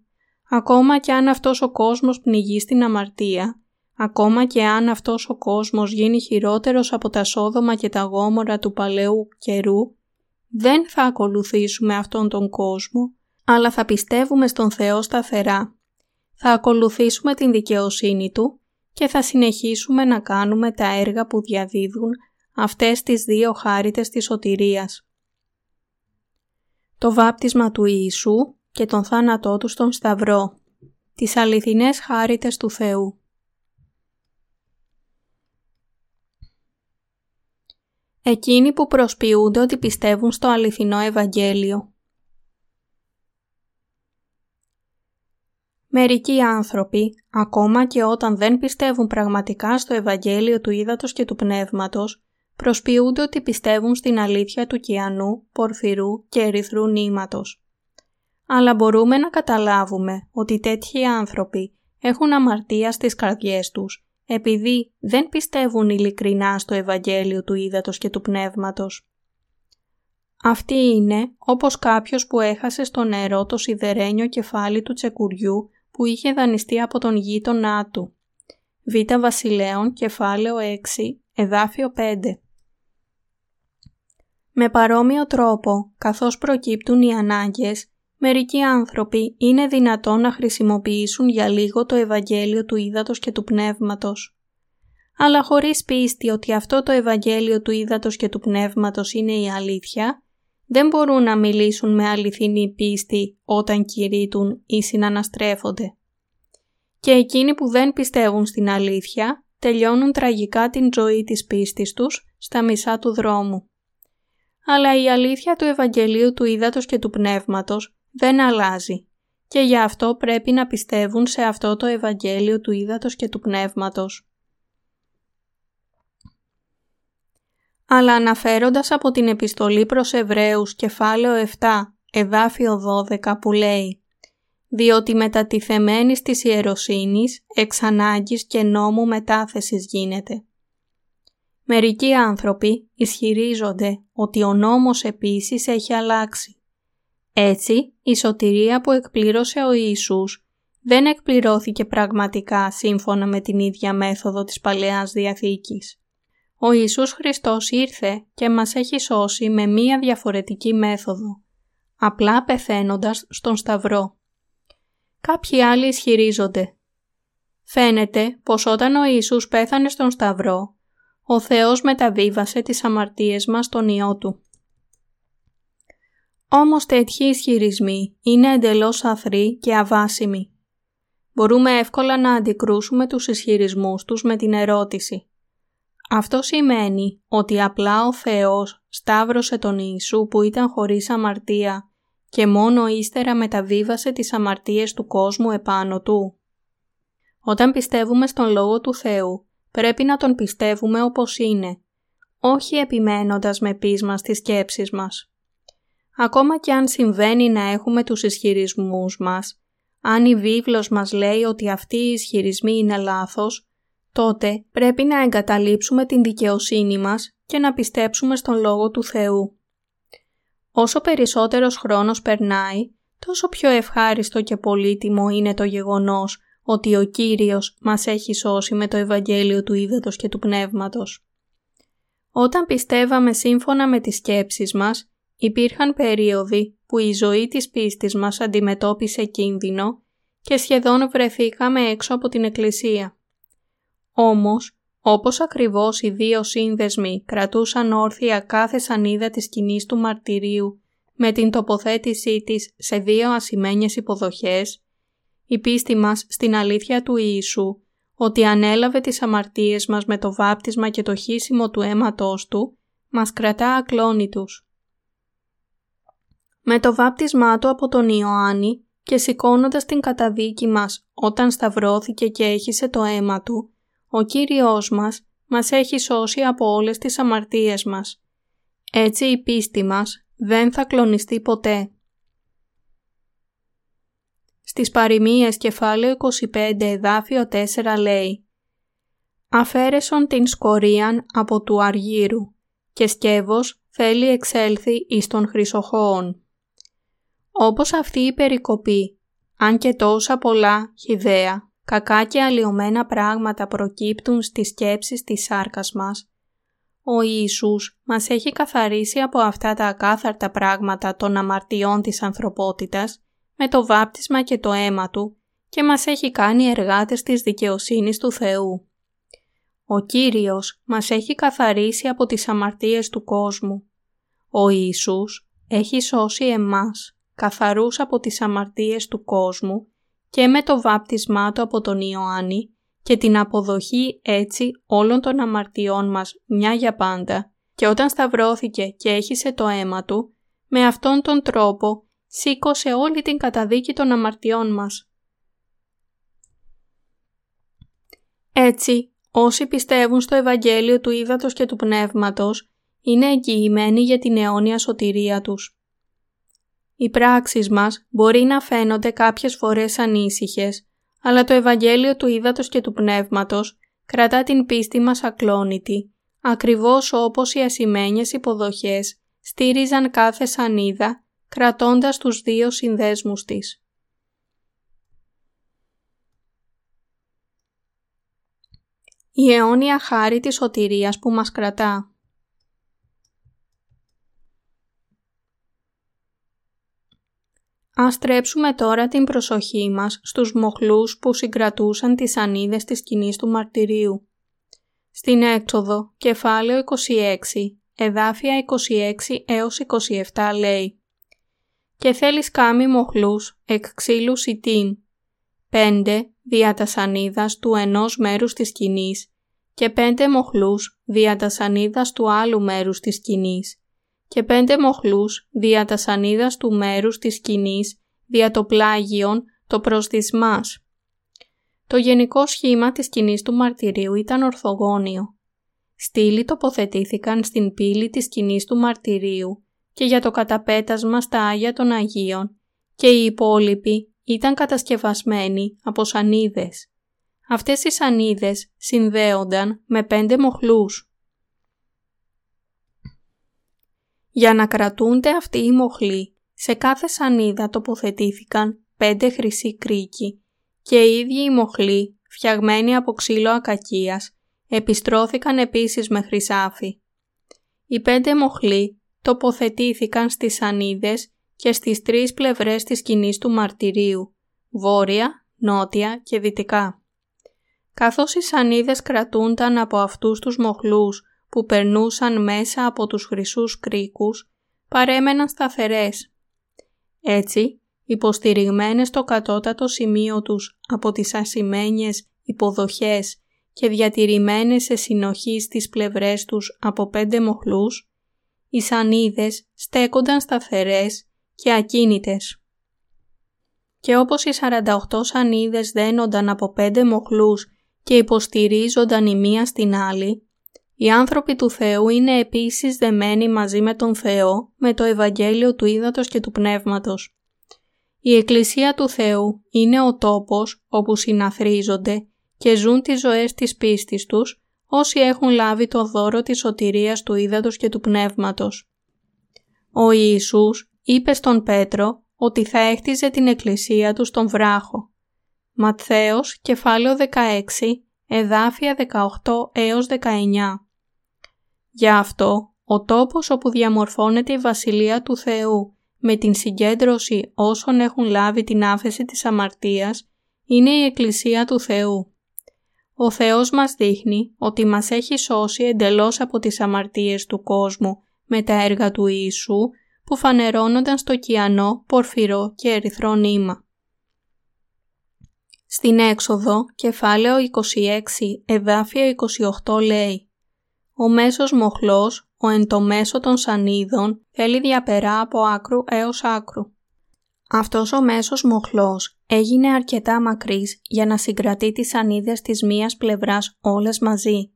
ακόμα και αν αυτός ο κόσμος πνιγεί στην αμαρτία, ακόμα και αν αυτός ο κόσμος γίνει χειρότερος από τα σόδομα και τα γόμορα του παλαιού καιρού, δεν θα ακολουθήσουμε αυτόν τον κόσμο, αλλά θα πιστεύουμε στον Θεό σταθερά. Θα ακολουθήσουμε την δικαιοσύνη Του και θα συνεχίσουμε να κάνουμε τα έργα που διαδίδουν αυτές τις δύο χάριτες της σωτηρίας. Το βάπτισμα του Ιησού και τον θάνατό του στον Σταυρό. Τις αληθινές χάριτες του Θεού. Εκείνοι που προσποιούνται ότι πιστεύουν στο αληθινό Ευαγγέλιο. Μερικοί άνθρωποι, ακόμα και όταν δεν πιστεύουν πραγματικά στο Ευαγγέλιο του Ήδατος και του Πνεύματος, προσποιούνται ότι πιστεύουν στην αλήθεια του κιανού, πορφυρού και ερυθρού νήματος. Αλλά μπορούμε να καταλάβουμε ότι τέτοιοι άνθρωποι έχουν αμαρτία στις καρδιές τους επειδή δεν πιστεύουν ειλικρινά στο Ευαγγέλιο του Ήδατος και του Πνεύματος. Αυτή είναι όπως κάποιος που έχασε στο νερό το σιδερένιο κεφάλι του τσεκουριού που είχε δανειστεί από τον γείτονά του. Β. Βασιλέων, κεφάλαιο 6, εδάφιο 5. Με παρόμοιο τρόπο, καθώς προκύπτουν οι ανάγκες, μερικοί άνθρωποι είναι δυνατόν να χρησιμοποιήσουν για λίγο το Ευαγγέλιο του Ήδατος και του Πνεύματος. Αλλά χωρίς πίστη ότι αυτό το Ευαγγέλιο του Ήδατος και του Πνεύματος είναι η αλήθεια, δεν μπορούν να μιλήσουν με αληθινή πίστη όταν κηρύττουν ή συναναστρέφονται. Και εκείνοι που δεν πιστεύουν στην αλήθεια τελειώνουν τραγικά την ζωή της πίστης τους στα μισά του δρόμου. Αλλά η αλήθεια του Ευαγγελίου του Ήδατος και του Πνεύματος δεν αλλάζει και γι' αυτό πρέπει να πιστεύουν σε αυτό το Ευαγγέλιο του Ήδατος και του Πνεύματος. αλλά αναφέροντας από την επιστολή προς Εβραίους κεφάλαιο 7 εδάφιο 12 που λέει «Διότι μετατιθεμένης της ιεροσύνης εξ ανάγκης και νόμου μετάθεσης γίνεται». Μερικοί άνθρωποι ισχυρίζονται ότι ο νόμος επίσης έχει αλλάξει. Έτσι, η σωτηρία που εκπλήρωσε ο Ιησούς δεν εκπληρώθηκε πραγματικά σύμφωνα με την ίδια μέθοδο της Παλαιάς Διαθήκης. Ο Ιησούς Χριστός ήρθε και μας έχει σώσει με μία διαφορετική μέθοδο, απλά πεθαίνοντας στον Σταυρό. Κάποιοι άλλοι ισχυρίζονται. Φαίνεται πως όταν ο Ιησούς πέθανε στον Σταυρό, ο Θεός μεταβίβασε τις αμαρτίες μας στον Υιό Του. Όμως τέτοιοι ισχυρισμοί είναι εντελώς αθροί και αβάσιμοι. Μπορούμε εύκολα να αντικρούσουμε τους ισχυρισμούς τους με την ερώτηση αυτό σημαίνει ότι απλά ο Θεός σταύρωσε τον Ιησού που ήταν χωρίς αμαρτία και μόνο ύστερα μεταβίβασε τις αμαρτίες του κόσμου επάνω του. Όταν πιστεύουμε στον Λόγο του Θεού, πρέπει να τον πιστεύουμε όπως είναι, όχι επιμένοντας με πείσμα στις σκέψεις μας. Ακόμα και αν συμβαίνει να έχουμε τους ισχυρισμούς μας, αν η βίβλος μας λέει ότι αυτοί οι ισχυρισμοί είναι λάθος, τότε πρέπει να εγκαταλείψουμε την δικαιοσύνη μας και να πιστέψουμε στον Λόγο του Θεού. Όσο περισσότερος χρόνος περνάει, τόσο πιο ευχάριστο και πολύτιμο είναι το γεγονός ότι ο Κύριος μας έχει σώσει με το Ευαγγέλιο του Ήδατος και του Πνεύματος. Όταν πιστεύαμε σύμφωνα με τις σκέψεις μας, υπήρχαν περίοδοι που η ζωή της πίστης μας αντιμετώπισε κίνδυνο και σχεδόν βρεθήκαμε έξω από την Εκκλησία. Όμως, όπως ακριβώς οι δύο σύνδεσμοι κρατούσαν όρθια κάθε σανίδα της σκηνής του μαρτυρίου με την τοποθέτησή της σε δύο ασημένιες υποδοχές, η πίστη μας στην αλήθεια του Ιησού ότι ανέλαβε τις αμαρτίες μας με το βάπτισμα και το χύσιμο του αίματός Του, μας κρατά ακλόνητους. Με το βάπτισμά Του από τον Ιωάννη και σηκώνοντας την καταδίκη μας όταν σταυρώθηκε και έχισε το αίμα Του, ο Κύριος μας μας έχει σώσει από όλες τις αμαρτίες μας. Έτσι η πίστη μας δεν θα κλονιστεί ποτέ. Στις παροιμίες κεφάλαιο 25 εδάφιο 4 λέει «Αφαίρεσον την σκορίαν από του αργύρου και σκεύος θέλει εξέλθει εις των χρυσοχώων». Όπως αυτή η περικοπή, αν και τόσα πολλά χιδέα, κακά και αλλοιωμένα πράγματα προκύπτουν στις σκέψεις της σάρκας μας, ο Ιησούς μας έχει καθαρίσει από αυτά τα ακάθαρτα πράγματα των αμαρτιών της ανθρωπότητας με το βάπτισμα και το αίμα Του και μας έχει κάνει εργάτες της δικαιοσύνης του Θεού. Ο Κύριος μας έχει καθαρίσει από τις αμαρτίες του κόσμου. Ο Ιησούς έχει σώσει εμάς, καθαρούς από τις αμαρτίες του κόσμου και με το βάπτισμά Του από τον Ιωάννη και την αποδοχή έτσι όλων των αμαρτιών μας μια για πάντα και όταν σταυρώθηκε και έχισε το αίμα Του, με αυτόν τον τρόπο σήκωσε όλη την καταδίκη των αμαρτιών μας. Έτσι, όσοι πιστεύουν στο Ευαγγέλιο του Ήδατος και του Πνεύματος, είναι εγγυημένοι για την αιώνια σωτηρία τους. Οι πράξεις μας μπορεί να φαίνονται κάποιες φορές ανήσυχες, αλλά το Ευαγγέλιο του Ήδατος και του Πνεύματος κρατά την πίστη μας ακλόνητη, ακριβώς όπως οι ασημένιες υποδοχές στήριζαν κάθε σανίδα κρατώντας τους δύο συνδέσμους της. Η αιώνια χάρη της σωτηρίας που μας κρατά. Ας στρέψουμε τώρα την προσοχή μας στους μοχλούς που συγκρατούσαν τις ανίδες της σκηνής του μαρτυρίου. Στην έξοδο, κεφάλαιο 26, εδάφια 26 έως 27 λέει και θέλεις κάμι μοχλούς εκ ξύλου σιτήν, πέντε δια τα σανίδας του ενός μέρους της σκηνής και πέντε μοχλούς δια τα σανίδας του άλλου μέρους της σκηνής και πέντε μοχλούς δια τα σανίδας του μέρους της σκηνής δια το πλάγιον το προσδισμάς. Το γενικό σχήμα της σκηνής του μαρτυρίου ήταν ορθογώνιο. Στήλοι τοποθετήθηκαν στην πύλη της σκηνής του μαρτυρίου και για το καταπέτασμα στα Άγια των Αγίων και οι υπόλοιποι ήταν κατασκευασμένοι από σανίδες. Αυτές οι σανίδες συνδέονταν με πέντε μοχλούς. Για να κρατούνται αυτοί οι μοχλοί, σε κάθε σανίδα τοποθετήθηκαν πέντε χρυσοί κρίκοι και οι ίδιοι οι μοχλοί, φτιαγμένοι από ξύλο ακακίας, επιστρώθηκαν επίσης με χρυσάφι. Οι πέντε μοχλοί τοποθετήθηκαν στις σανίδες και στις τρεις πλευρές της σκηνής του μαρτυρίου, βόρεια, νότια και δυτικά. Καθώς οι σανίδες κρατούνταν από αυτούς τους μοχλούς που περνούσαν μέσα από τους χρυσούς κρίκους, παρέμεναν σταθερές. Έτσι, υποστηριγμένες στο κατώτατο σημείο τους από τις ασημένιες υποδοχές και διατηρημένες σε συνοχή στις πλευρές τους από πέντε μοχλούς, οι σανίδες στέκονταν σταθερές και ακίνητες. Και όπως οι 48 σανίδες δένονταν από πέντε μοχλούς και υποστηρίζονταν η μία στην άλλη, οι άνθρωποι του Θεού είναι επίσης δεμένοι μαζί με τον Θεό με το Ευαγγέλιο του Ήδατος και του Πνεύματος. Η Εκκλησία του Θεού είναι ο τόπος όπου συναθρίζονται και ζουν τις ζωές της πίστης τους όσοι έχουν λάβει το δώρο της σωτηρίας του ύδατος και του πνεύματος. Ο Ιησούς είπε στον Πέτρο ότι θα έχτιζε την εκκλησία του στον βράχο. Ματθαίος, κεφάλαιο 16, εδάφια 18 έως 19. Γι' αυτό ο τόπος όπου διαμορφώνεται η Βασιλεία του Θεού με την συγκέντρωση όσων έχουν λάβει την άφεση της αμαρτίας είναι η Εκκλησία του Θεού. Ο Θεός μας δείχνει ότι μας έχει σώσει εντελώς από τις αμαρτίες του κόσμου με τα έργα του Ιησού που φανερώνονταν στο κιανό, πορφυρό και ερυθρό νήμα. Στην έξοδο, κεφάλαιο 26, εδάφιο 28 λέει «Ο μέσος μοχλός, ο εν το μέσο των σανίδων, θέλει διαπερά από άκρου έως άκρου». Αυτός ο μέσος μοχλός έγινε αρκετά μακρύς για να συγκρατεί τις σανίδες της μίας πλευράς όλες μαζί.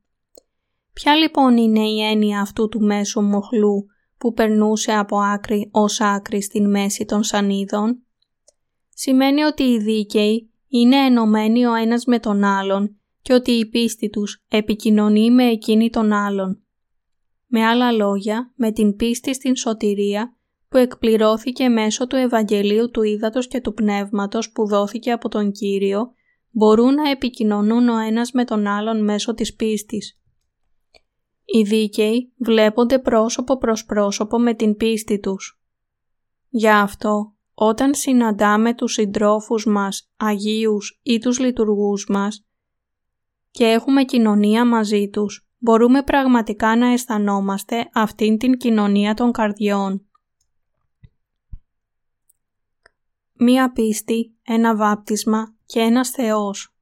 Ποια λοιπόν είναι η έννοια αυτού του μέσου μοχλού που περνούσε από άκρη ως άκρη στην μέση των σανίδων; Σημαίνει ότι οι δίκαιοι είναι ενωμένοι ο ένας με τον άλλον και ότι η πίστη τους επικοινωνεί με εκείνη τον άλλον. Με άλλα λόγια, με την πίστη στην σωτηρία που εκπληρώθηκε μέσω του Ευαγγελίου του Ήδατος και του Πνεύματος που δόθηκε από τον Κύριο, μπορούν να επικοινωνούν ο ένας με τον άλλον μέσω της πίστης. Οι δίκαιοι βλέπονται πρόσωπο προς πρόσωπο με την πίστη τους. Γι' αυτό, όταν συναντάμε τους συντρόφους μας, Αγίους ή τους λειτουργούς μας και έχουμε κοινωνία μαζί τους, μπορούμε πραγματικά να αισθανόμαστε αυτήν την κοινωνία των καρδιών. Μία πίστη, ένα βάπτισμα και ένας Θεός.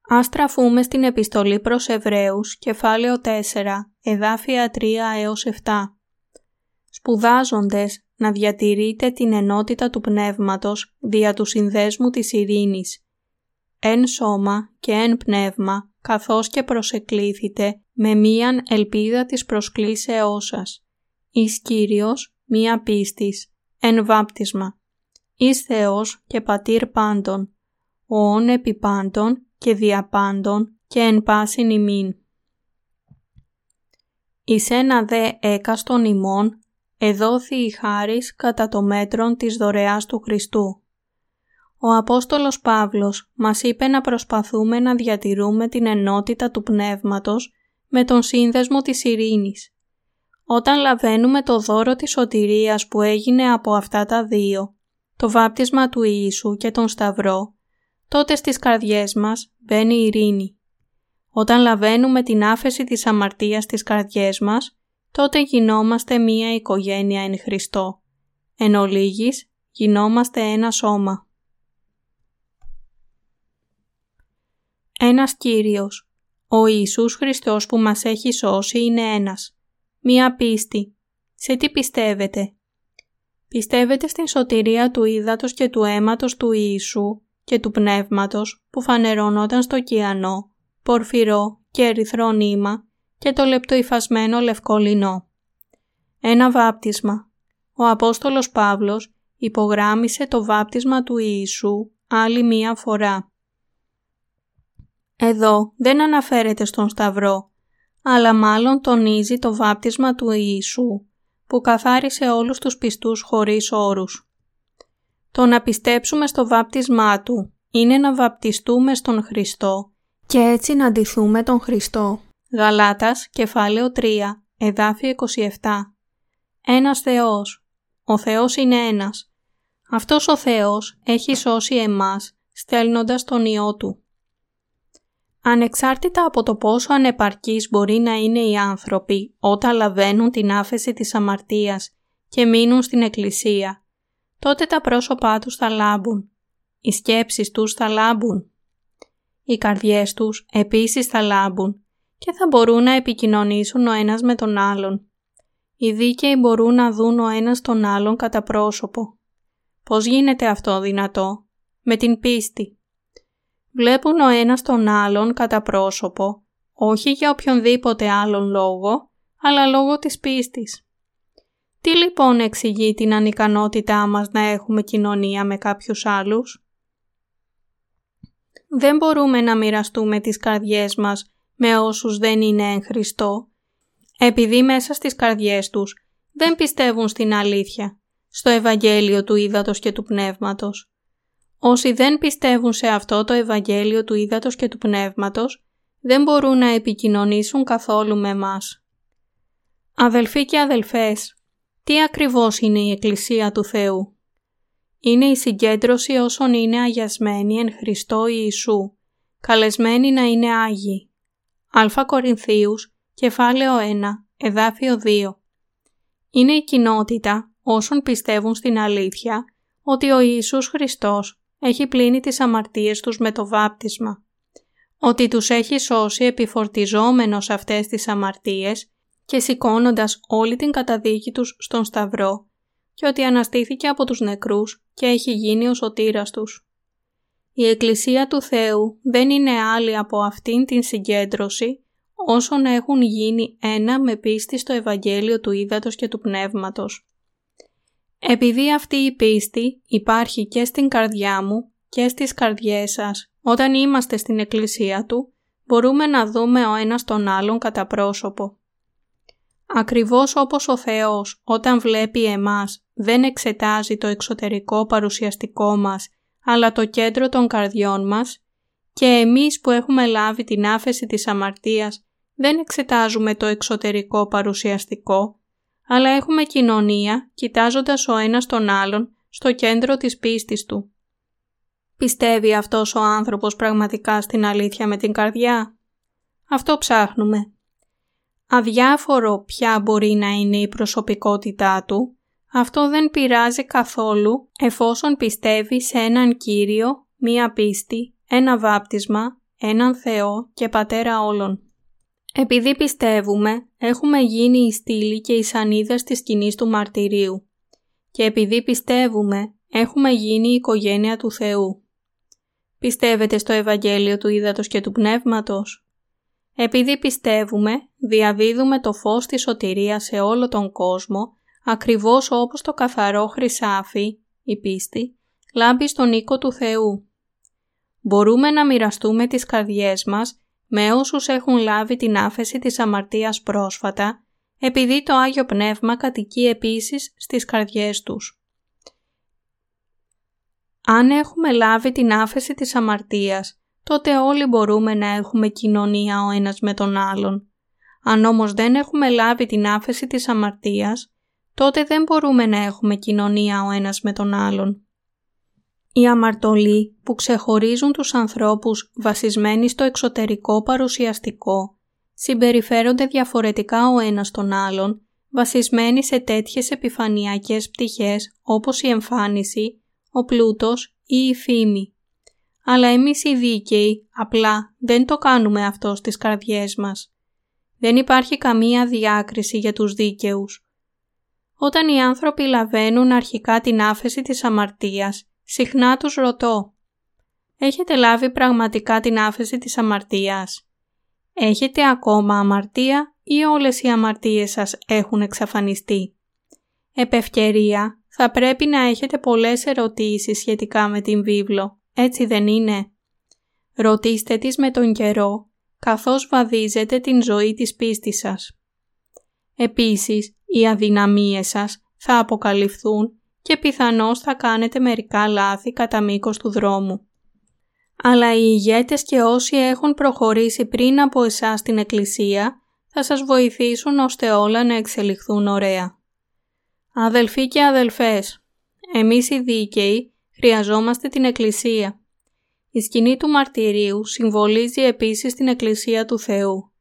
Ας τραφούμε στην επιστολή προς Εβραίους, κεφάλαιο 4, εδάφια 3 έως 7. Σπουδάζοντες να διατηρείτε την ενότητα του πνεύματος δια του συνδέσμου της ειρήνης. Εν σώμα και εν πνεύμα, καθώς και προσεκλήθητε με μίαν ελπίδα της προσκλήσεώς σας. Εις Κύριος, μία πίστης, εν βάπτισμα. Εις Θεός και Πατήρ πάντων, ο όν επί πάντων και διαπάντων και εν πάσιν ημίν. Εις ένα δε έκαστον ημών, εδόθη η χάρις κατά το μέτρον της δωρεάς του Χριστού. Ο Απόστολος Παύλος μας είπε να προσπαθούμε να διατηρούμε την ενότητα του Πνεύματος με τον σύνδεσμο της ειρήνης. Όταν λαβαίνουμε το δώρο της σωτηρίας που έγινε από αυτά τα δύο, το βάπτισμα του Ιησού και τον Σταυρό, τότε στις καρδιές μας μπαίνει η ειρήνη. Όταν λαβαίνουμε την άφεση της αμαρτίας στις καρδιές μας, τότε γινόμαστε μία οικογένεια εν Χριστώ. Εν ολίγης, γινόμαστε ένα σώμα. Ένας Κύριος. Ο Ιησούς Χριστός που μας έχει σώσει είναι ένας. Μία πίστη. Σε τι πιστεύετε; Πιστεύετε στην σωτηρία του ύδατος και του αίματος του Ιησού και του πνεύματος που φανερώνονταν στο κιανό, πορφυρό και ερυθρό νήμα και το λεπτοϊφασμένο λευκό λινό. Ένα βάπτισμα. Ο Απόστολος Παύλος υπογράμμισε το βάπτισμα του Ιησού άλλη μία φορά. Εδώ δεν αναφέρεται στον Σταυρό, αλλά μάλλον τονίζει το βάπτισμα του Ιησού, που καθάρισε όλους τους πιστούς χωρίς όρους. Το να πιστέψουμε στο βάπτισμά Του είναι να βαπτιστούμε στον Χριστό και έτσι να αντιθούμε τον Χριστό. Γαλάτας, κεφάλαιο 3, εδάφιο 27. Ένας Θεός. Ο Θεός είναι ένας. Αυτός ο Θεός έχει σώσει εμάς στέλνοντας τον Υιό Του. Ανεξάρτητα από το πόσο ανεπαρκείς μπορεί να είναι οι άνθρωποι όταν λαβαίνουν την άφεση της αμαρτίας και μείνουν στην Εκκλησία, τότε τα πρόσωπά τους θα λάμπουν, οι σκέψεις τους θα λάμπουν, οι καρδιές τους επίσης θα λάμπουν και θα μπορούν να επικοινωνήσουν ο ένας με τον άλλον. Οι δίκαιοι μπορούν να δουν ο ένας τον άλλον κατά πρόσωπο. Πώς γίνεται αυτό δυνατό; Με την πίστη. Βλέπουν ο ένας τον άλλον κατά πρόσωπο, όχι για οποιονδήποτε άλλον λόγο, αλλά λόγω της πίστης. Τι λοιπόν εξηγεί την ανικανότητά μας να έχουμε κοινωνία με κάποιους άλλους; Δεν μπορούμε να μοιραστούμε τις καρδιές μας με όσους δεν είναι εν Χριστώ, επειδή μέσα στις καρδιές τους δεν πιστεύουν στην αλήθεια, στο Ευαγγέλιο του Ήδατος και του Πνεύματος. Όσοι δεν πιστεύουν σε αυτό το Ευαγγέλιο του Ήδατος και του Πνεύματος, δεν μπορούν να επικοινωνήσουν καθόλου με μας. Αδελφοί και αδελφές, τι ακριβώς είναι η Εκκλησία του Θεού; Είναι η συγκέντρωση όσων είναι αγιασμένοι εν Χριστώ Ιησού, καλεσμένοι να είναι Άγιοι. Α Κορινθίους, κεφάλαιο 1, εδάφιο 2. Είναι η κοινότητα όσων πιστεύουν στην αλήθεια ότι ο Ιησούς Χριστός έχει πλύνει τις αμαρτίες τους με το βάπτισμα, ότι τους έχει σώσει επιφορτιζόμενος αυτές τις αμαρτίες και σηκώνοντας όλη την καταδίκη τους στον Σταυρό και ότι αναστήθηκε από τους νεκρούς και έχει γίνει ο σωτήρας τους. Η Εκκλησία του Θεού δεν είναι άλλη από αυτήν την συγκέντρωση όσων έχουν γίνει ένα με πίστη στο Ευαγγέλιο του Ήδατος και του Πνεύματος. Επειδή αυτή η πίστη υπάρχει και στην καρδιά μου και στις καρδιές σας, όταν είμαστε στην Εκκλησία Του, μπορούμε να δούμε ο ένας τον άλλον κατά πρόσωπο. Ακριβώς όπως ο Θεός όταν βλέπει εμάς δεν εξετάζει το εξωτερικό παρουσιαστικό μας, αλλά το κέντρο των καρδιών μας, και εμείς που έχουμε λάβει την άφεση της αμαρτίας δεν εξετάζουμε το εξωτερικό παρουσιαστικό, αλλά έχουμε κοινωνία κοιτάζοντας ο ένας τον άλλον στο κέντρο της πίστης του. Πιστεύει αυτός ο άνθρωπος πραγματικά στην αλήθεια με την καρδιά; Αυτό ψάχνουμε. Αδιάφορο ποια μπορεί να είναι η προσωπικότητά του, αυτό δεν πειράζει καθόλου εφόσον πιστεύει σε έναν Κύριο, μία πίστη, ένα βάπτισμα, έναν Θεό και Πατέρα όλων. Επειδή πιστεύουμε, έχουμε γίνει η στήλη και οι σανίδες της σκηνής του μαρτυρίου. Και επειδή πιστεύουμε, έχουμε γίνει η οικογένεια του Θεού. Πιστεύετε στο Ευαγγέλιο του Ήδατος και του Πνεύματος; Επειδή πιστεύουμε, διαδίδουμε το φως της σωτηρίας σε όλο τον κόσμο, ακριβώς όπως το καθαρό χρυσάφι, η πίστη, λάμπει στον οίκο του Θεού. Μπορούμε να μοιραστούμε τις καρδιές μας με όσους έχουν λάβει την άφεση της αμαρτίας πρόσφατα, επειδή το Άγιο Πνεύμα κατοικεί επίσης στις καρδιές τους. Αν έχουμε λάβει την άφεση της αμαρτίας, τότε όλοι μπορούμε να έχουμε κοινωνία ο ένας με τον άλλον. Αν όμως δεν έχουμε λάβει την άφεση της αμαρτίας, τότε δεν μπορούμε να έχουμε κοινωνία ο ένας με τον άλλον. Οι αμαρτωλοί που ξεχωρίζουν τους ανθρώπους βασισμένοι στο εξωτερικό παρουσιαστικό συμπεριφέρονται διαφορετικά ο ένας τον άλλον βασισμένοι σε τέτοιες επιφανειακές πτυχές όπως η εμφάνιση, ο πλούτος ή η φήμη. Αλλά εμείς οι δίκαιοι απλά δεν το κάνουμε αυτό στις καρδιές μας. Δεν υπάρχει καμία διάκριση για τους δίκαιους. Όταν οι άνθρωποι λαβαίνουν αρχικά την άφεση της αμαρτίας Συχνά τους ρωτώ «Έχετε λάβει πραγματικά την άφεση της αμαρτίας» «Έχετε ακόμα αμαρτία ή όλες οι αμαρτίες σας έχουν εξαφανιστεί» Επευκαιρία θα πρέπει να έχετε πολλές ερωτήσεις σχετικά με την βίβλο, έτσι δεν είναι; Ρωτήστε τις με τον καιρό, καθώς βαδίζετε την ζωή της πίστης σας. Επίσης, οι αδυναμίες σας θα αποκαλυφθούν και πιθανώς θα κάνετε μερικά λάθη κατά μήκος του δρόμου. Αλλά οι ηγέτες και όσοι έχουν προχωρήσει πριν από εσάς στην Εκκλησία θα σας βοηθήσουν ώστε όλα να εξελιχθούν ωραία. Αδελφοί και αδελφές, εμείς οι δίκαιοι χρειαζόμαστε την Εκκλησία. Η σκηνή του μαρτυρίου συμβολίζει επίσης την Εκκλησία του Θεού.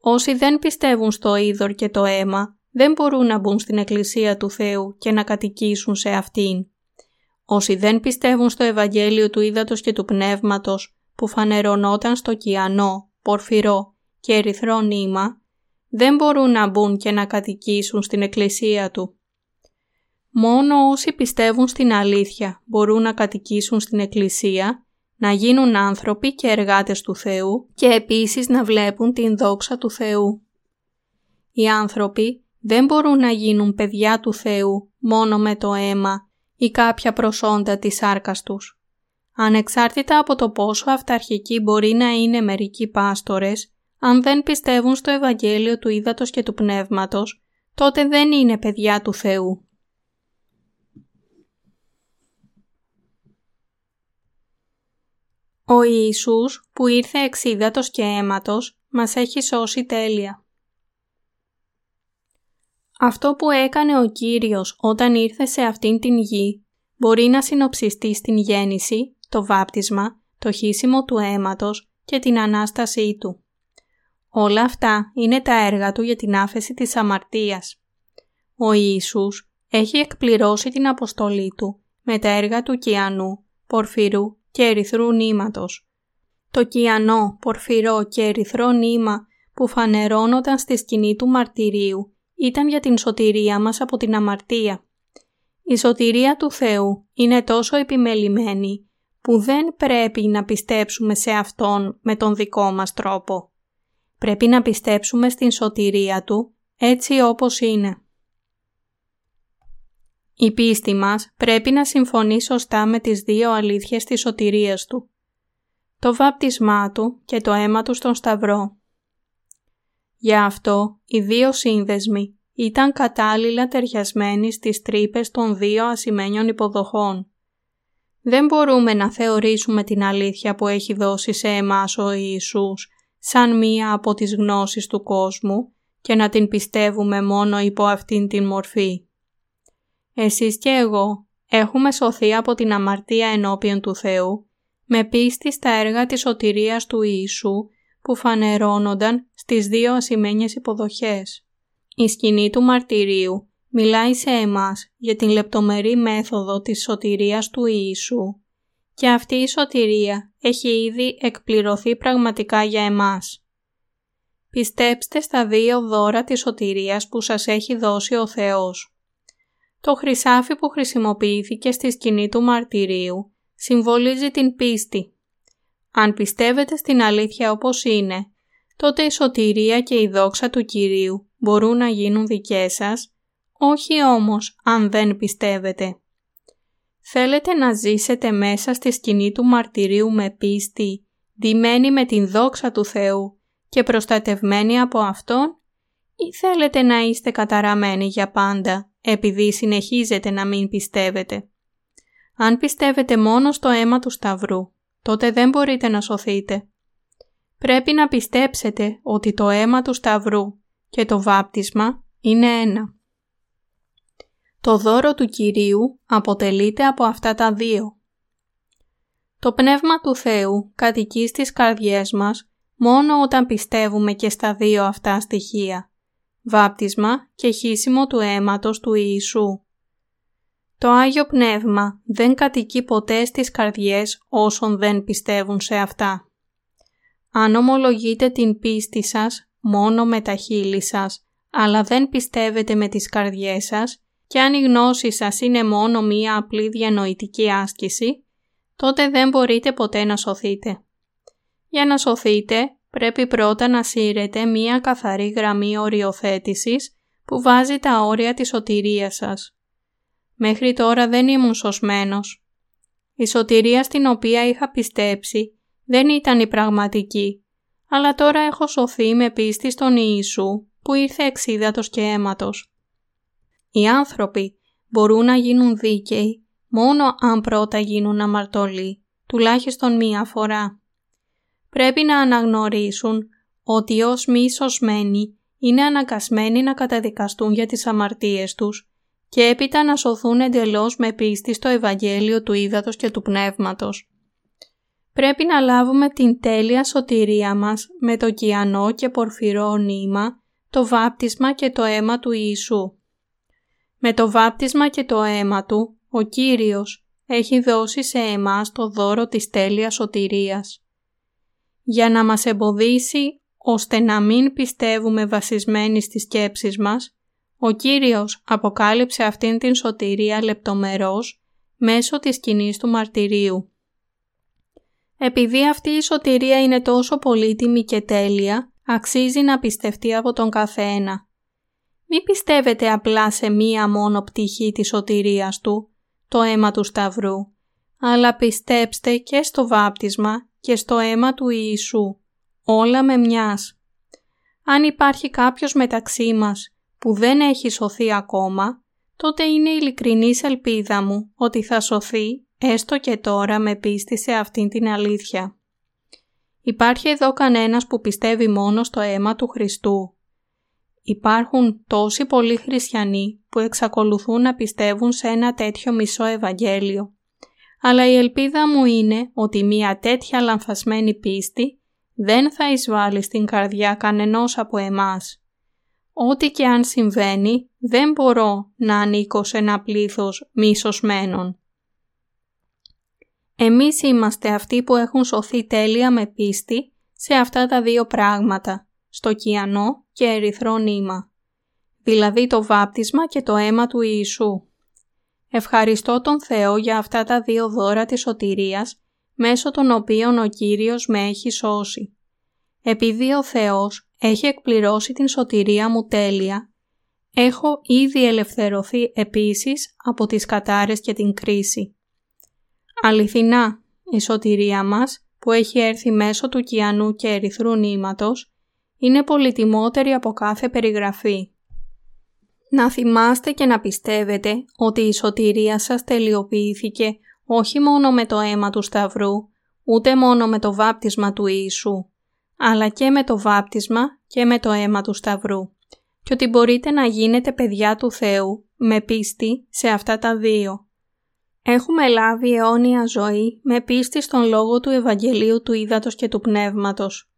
Όσοι δεν πιστεύουν στο είδωρ και το αίμα δεν μπορούν να μπουν στην Εκκλησία του Θεού και να κατοικήσουν σε αυτήν. Όσοι δεν πιστεύουν στο Ευαγγέλιο του Ήδατος και του Πνεύματος που φανερωνόταν στο κιανό, πορφυρό και ερυθρό νήμα, δεν μπορούν να μπουν και να κατοικήσουν στην Εκκλησία Του. Μόνο όσοι πιστεύουν στην αλήθεια μπορούν να κατοικήσουν στην Εκκλησία, να γίνουν άνθρωποι και εργάτες του Θεού και επίσης να βλέπουν την δόξα του Θεού. Οι άνθρωποι δεν μπορούν να γίνουν παιδιά του Θεού μόνο με το αίμα ή κάποια προσόντα της σάρκας τους. Ανεξάρτητα από το πόσο αυταρχικοί μπορεί να είναι μερικοί πάστορες, αν δεν πιστεύουν στο Ευαγγέλιο του Ήδατος και του Πνεύματος, τότε δεν είναι παιδιά του Θεού. Ο Ιησούς που ήρθε εξίδατος και αίματος μας έχει σώσει τέλεια. Αυτό που έκανε ο Κύριος όταν ήρθε σε αυτήν την γη μπορεί να συνοψιστεί στην γέννηση, το βάπτισμα, το χύσιμο του αίματος και την Ανάστασή Του. Όλα αυτά είναι τα έργα Του για την άφεση της αμαρτίας. Ο Ιησούς έχει εκπληρώσει την αποστολή Του με τα έργα του κιανού, πορφυρού και ερυθρού νήματος. Το κιανό, πορφυρό και ερυθρό νήμα που φανερώνονταν στη σκηνή του μαρτυρίου ήταν για την σωτηρία μας από την αμαρτία. Η σωτηρία του Θεού είναι τόσο επιμελημένη που δεν πρέπει να πιστέψουμε σε Αυτόν με τον δικό μας τρόπο. Πρέπει να πιστέψουμε στην σωτηρία Του έτσι όπως είναι. Η πίστη μας πρέπει να συμφωνεί σωστά με τις δύο αλήθειες της σωτηρίας Του. Το βάπτισμά Του και το αίμα Του στον Σταυρό. Γι' αυτό οι δύο σύνδεσμοι ήταν κατάλληλα ταιριασμένοι στις τρύπες των δύο ασημένιων υποδοχών. Δεν μπορούμε να θεωρήσουμε την αλήθεια που έχει δώσει σε εμάς ο Ιησούς σαν μία από τις γνώσεις του κόσμου και να την πιστεύουμε μόνο υπό αυτήν την μορφή. Εσείς και εγώ έχουμε σωθεί από την αμαρτία ενώπιον του Θεού με πίστη στα έργα της σωτηρίας του Ιησού που φανερώνονταν στις δύο ασημένιες υποδοχές. Η σκηνή του μαρτυρίου μιλάει σε εμάς για την λεπτομερή μέθοδο της σωτηρίας του Ιησού και αυτή η σωτηρία έχει ήδη εκπληρωθεί πραγματικά για εμάς. Πιστέψτε στα δύο δώρα της σωτηρίας που σας έχει δώσει ο Θεός. Το χρυσάφι που χρησιμοποιήθηκε στη σκηνή του μαρτυρίου συμβολίζει την πίστη. Αν πιστεύετε στην αλήθεια όπως είναι, τότε η σωτηρία και η δόξα του Κυρίου μπορούν να γίνουν δικές σας, όχι όμως αν δεν πιστεύετε. Θέλετε να ζήσετε μέσα στη σκηνή του μαρτυρίου με πίστη, ντυμένοι με την δόξα του Θεού και προστατευμένοι από Αυτόν ή θέλετε να είστε καταραμένοι για πάντα επειδή συνεχίζετε να μην πιστεύετε; Αν πιστεύετε μόνο στο αίμα του Σταυρού, τότε δεν μπορείτε να σωθείτε. Πρέπει να πιστέψετε ότι το αίμα του Σταυρού και το βάπτισμα είναι ένα. Το δώρο του Κυρίου αποτελείται από αυτά τα δύο. Το Πνεύμα του Θεού κατοικεί στις καρδιές μας μόνο όταν πιστεύουμε και στα δύο αυτά στοιχεία, βάπτισμα και χύσιμο του αίματος του Ιησού. Το Άγιο Πνεύμα δεν κατοικεί ποτέ στις καρδιές όσων δεν πιστεύουν σε αυτά. Αν ομολογείτε την πίστη σας μόνο με τα χείλη σας, αλλά δεν πιστεύετε με τις καρδιές σας και αν η γνώση σας είναι μόνο μία απλή διανοητική άσκηση, τότε δεν μπορείτε ποτέ να σωθείτε. Για να σωθείτε, πρέπει πρώτα να σύρετε μία καθαρή γραμμή οριοθέτησης που βάζει τα όρια της σωτηρίας σας. Μέχρι τώρα δεν ήμουν σωσμένος. Η σωτηρία στην οποία είχα πιστέψει δεν ήταν η πραγματική, αλλά τώρα έχω σωθεί με πίστη στον Ιησού που ήρθε εξίδατος και αίματος. Οι άνθρωποι μπορούν να γίνουν δίκαιοι μόνο αν πρώτα γίνουν αμαρτωλοί, τουλάχιστον μία φορά. Πρέπει να αναγνωρίσουν ότι ως μη σωσμένοι είναι αναγκασμένοι να καταδικαστούν για τις αμαρτίες τους και έπειτα να σωθούν εντελώς με πίστη στο Ευαγγέλιο του Ήδατος και του Πνεύματος. Πρέπει να λάβουμε την τέλεια σωτηρία μας με το κιανό και πορφυρό νήμα, το βάπτισμα και το αίμα του Ιησού. Με το βάπτισμα και το αίμα Του, ο Κύριος έχει δώσει σε εμάς το δώρο της τέλειας σωτηρίας. Για να μας εμποδίσει ώστε να μην πιστεύουμε βασισμένοι στις σκέψεις μας, ο Κύριος αποκάλυψε αυτήν την σωτηρία λεπτομερώς μέσω της σκηνής του μαρτυρίου. Επειδή αυτή η σωτηρία είναι τόσο πολύτιμη και τέλεια, αξίζει να πιστευτεί από τον καθένα. Μην πιστεύετε απλά σε μία μόνο πτυχή της σωτηρίας του, το αίμα του Σταυρού, αλλά πιστέψτε και στο βάπτισμα και στο αίμα του Ιησού, όλα με μιας. Αν υπάρχει κάποιος μεταξύ μας που δεν έχει σωθεί ακόμα, τότε είναι ειλικρινής ελπίδα μου ότι θα σωθεί έστω και τώρα με πίστη σε αυτήν την αλήθεια. Υπάρχει εδώ κανένας που πιστεύει μόνο στο αίμα του Χριστού. Υπάρχουν τόσοι πολλοί χριστιανοί που εξακολουθούν να πιστεύουν σε ένα τέτοιο μισό Ευαγγέλιο. Αλλά η ελπίδα μου είναι ότι μια τέτοια λανθασμένη πίστη δεν θα εισβάλλει στην καρδιά κανενός από εμάς. Ό,τι και αν συμβαίνει, δεν μπορώ να ανήκω σε ένα πλήθος μη σωσμένων. Εμείς είμαστε αυτοί που έχουν σωθεί τέλεια με πίστη σε αυτά τα δύο πράγματα, στο κιανό και ερυθρό νήμα, δηλαδή το βάπτισμα και το αίμα του Ιησού. Ευχαριστώ τον Θεό για αυτά τα δύο δώρα της σωτηρίας, μέσω των οποίων ο Κύριος με έχει σώσει. Επειδή ο Θεός έχει εκπληρώσει την σωτηρία μου τέλεια, έχω ήδη ελευθερωθεί επίσης από τις κατάρες και την κρίση. Αληθινά, η σωτηρία μας, που έχει έρθει μέσω του κιανού και ερυθρού νήματος, είναι πολυτιμότερη από κάθε περιγραφή. Να θυμάστε και να πιστεύετε ότι η σωτηρία σας τελειοποιήθηκε όχι μόνο με το αίμα του Σταυρού, ούτε μόνο με το βάπτισμα του Ιησού, αλλά και με το βάπτισμα και με το αίμα του Σταυρού και ότι μπορείτε να γίνετε παιδιά του Θεού με πίστη σε αυτά τα δύο. Έχουμε λάβει αιώνια ζωή με πίστη στον λόγο του Ευαγγελίου του Ήδατος και του Πνεύματος.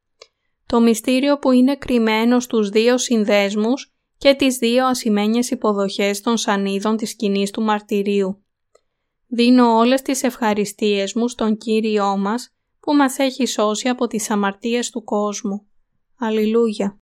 Το μυστήριο που είναι κρυμμένο στους δύο συνδέσμους και τις δύο ασημένιες υποδοχές των σανίδων της σκηνής του μαρτυρίου. Δίνω όλες τις ευχαριστίες μου στον Κύριό μας που μας έχει σώσει από τις αμαρτίες του κόσμου. Αλληλούια.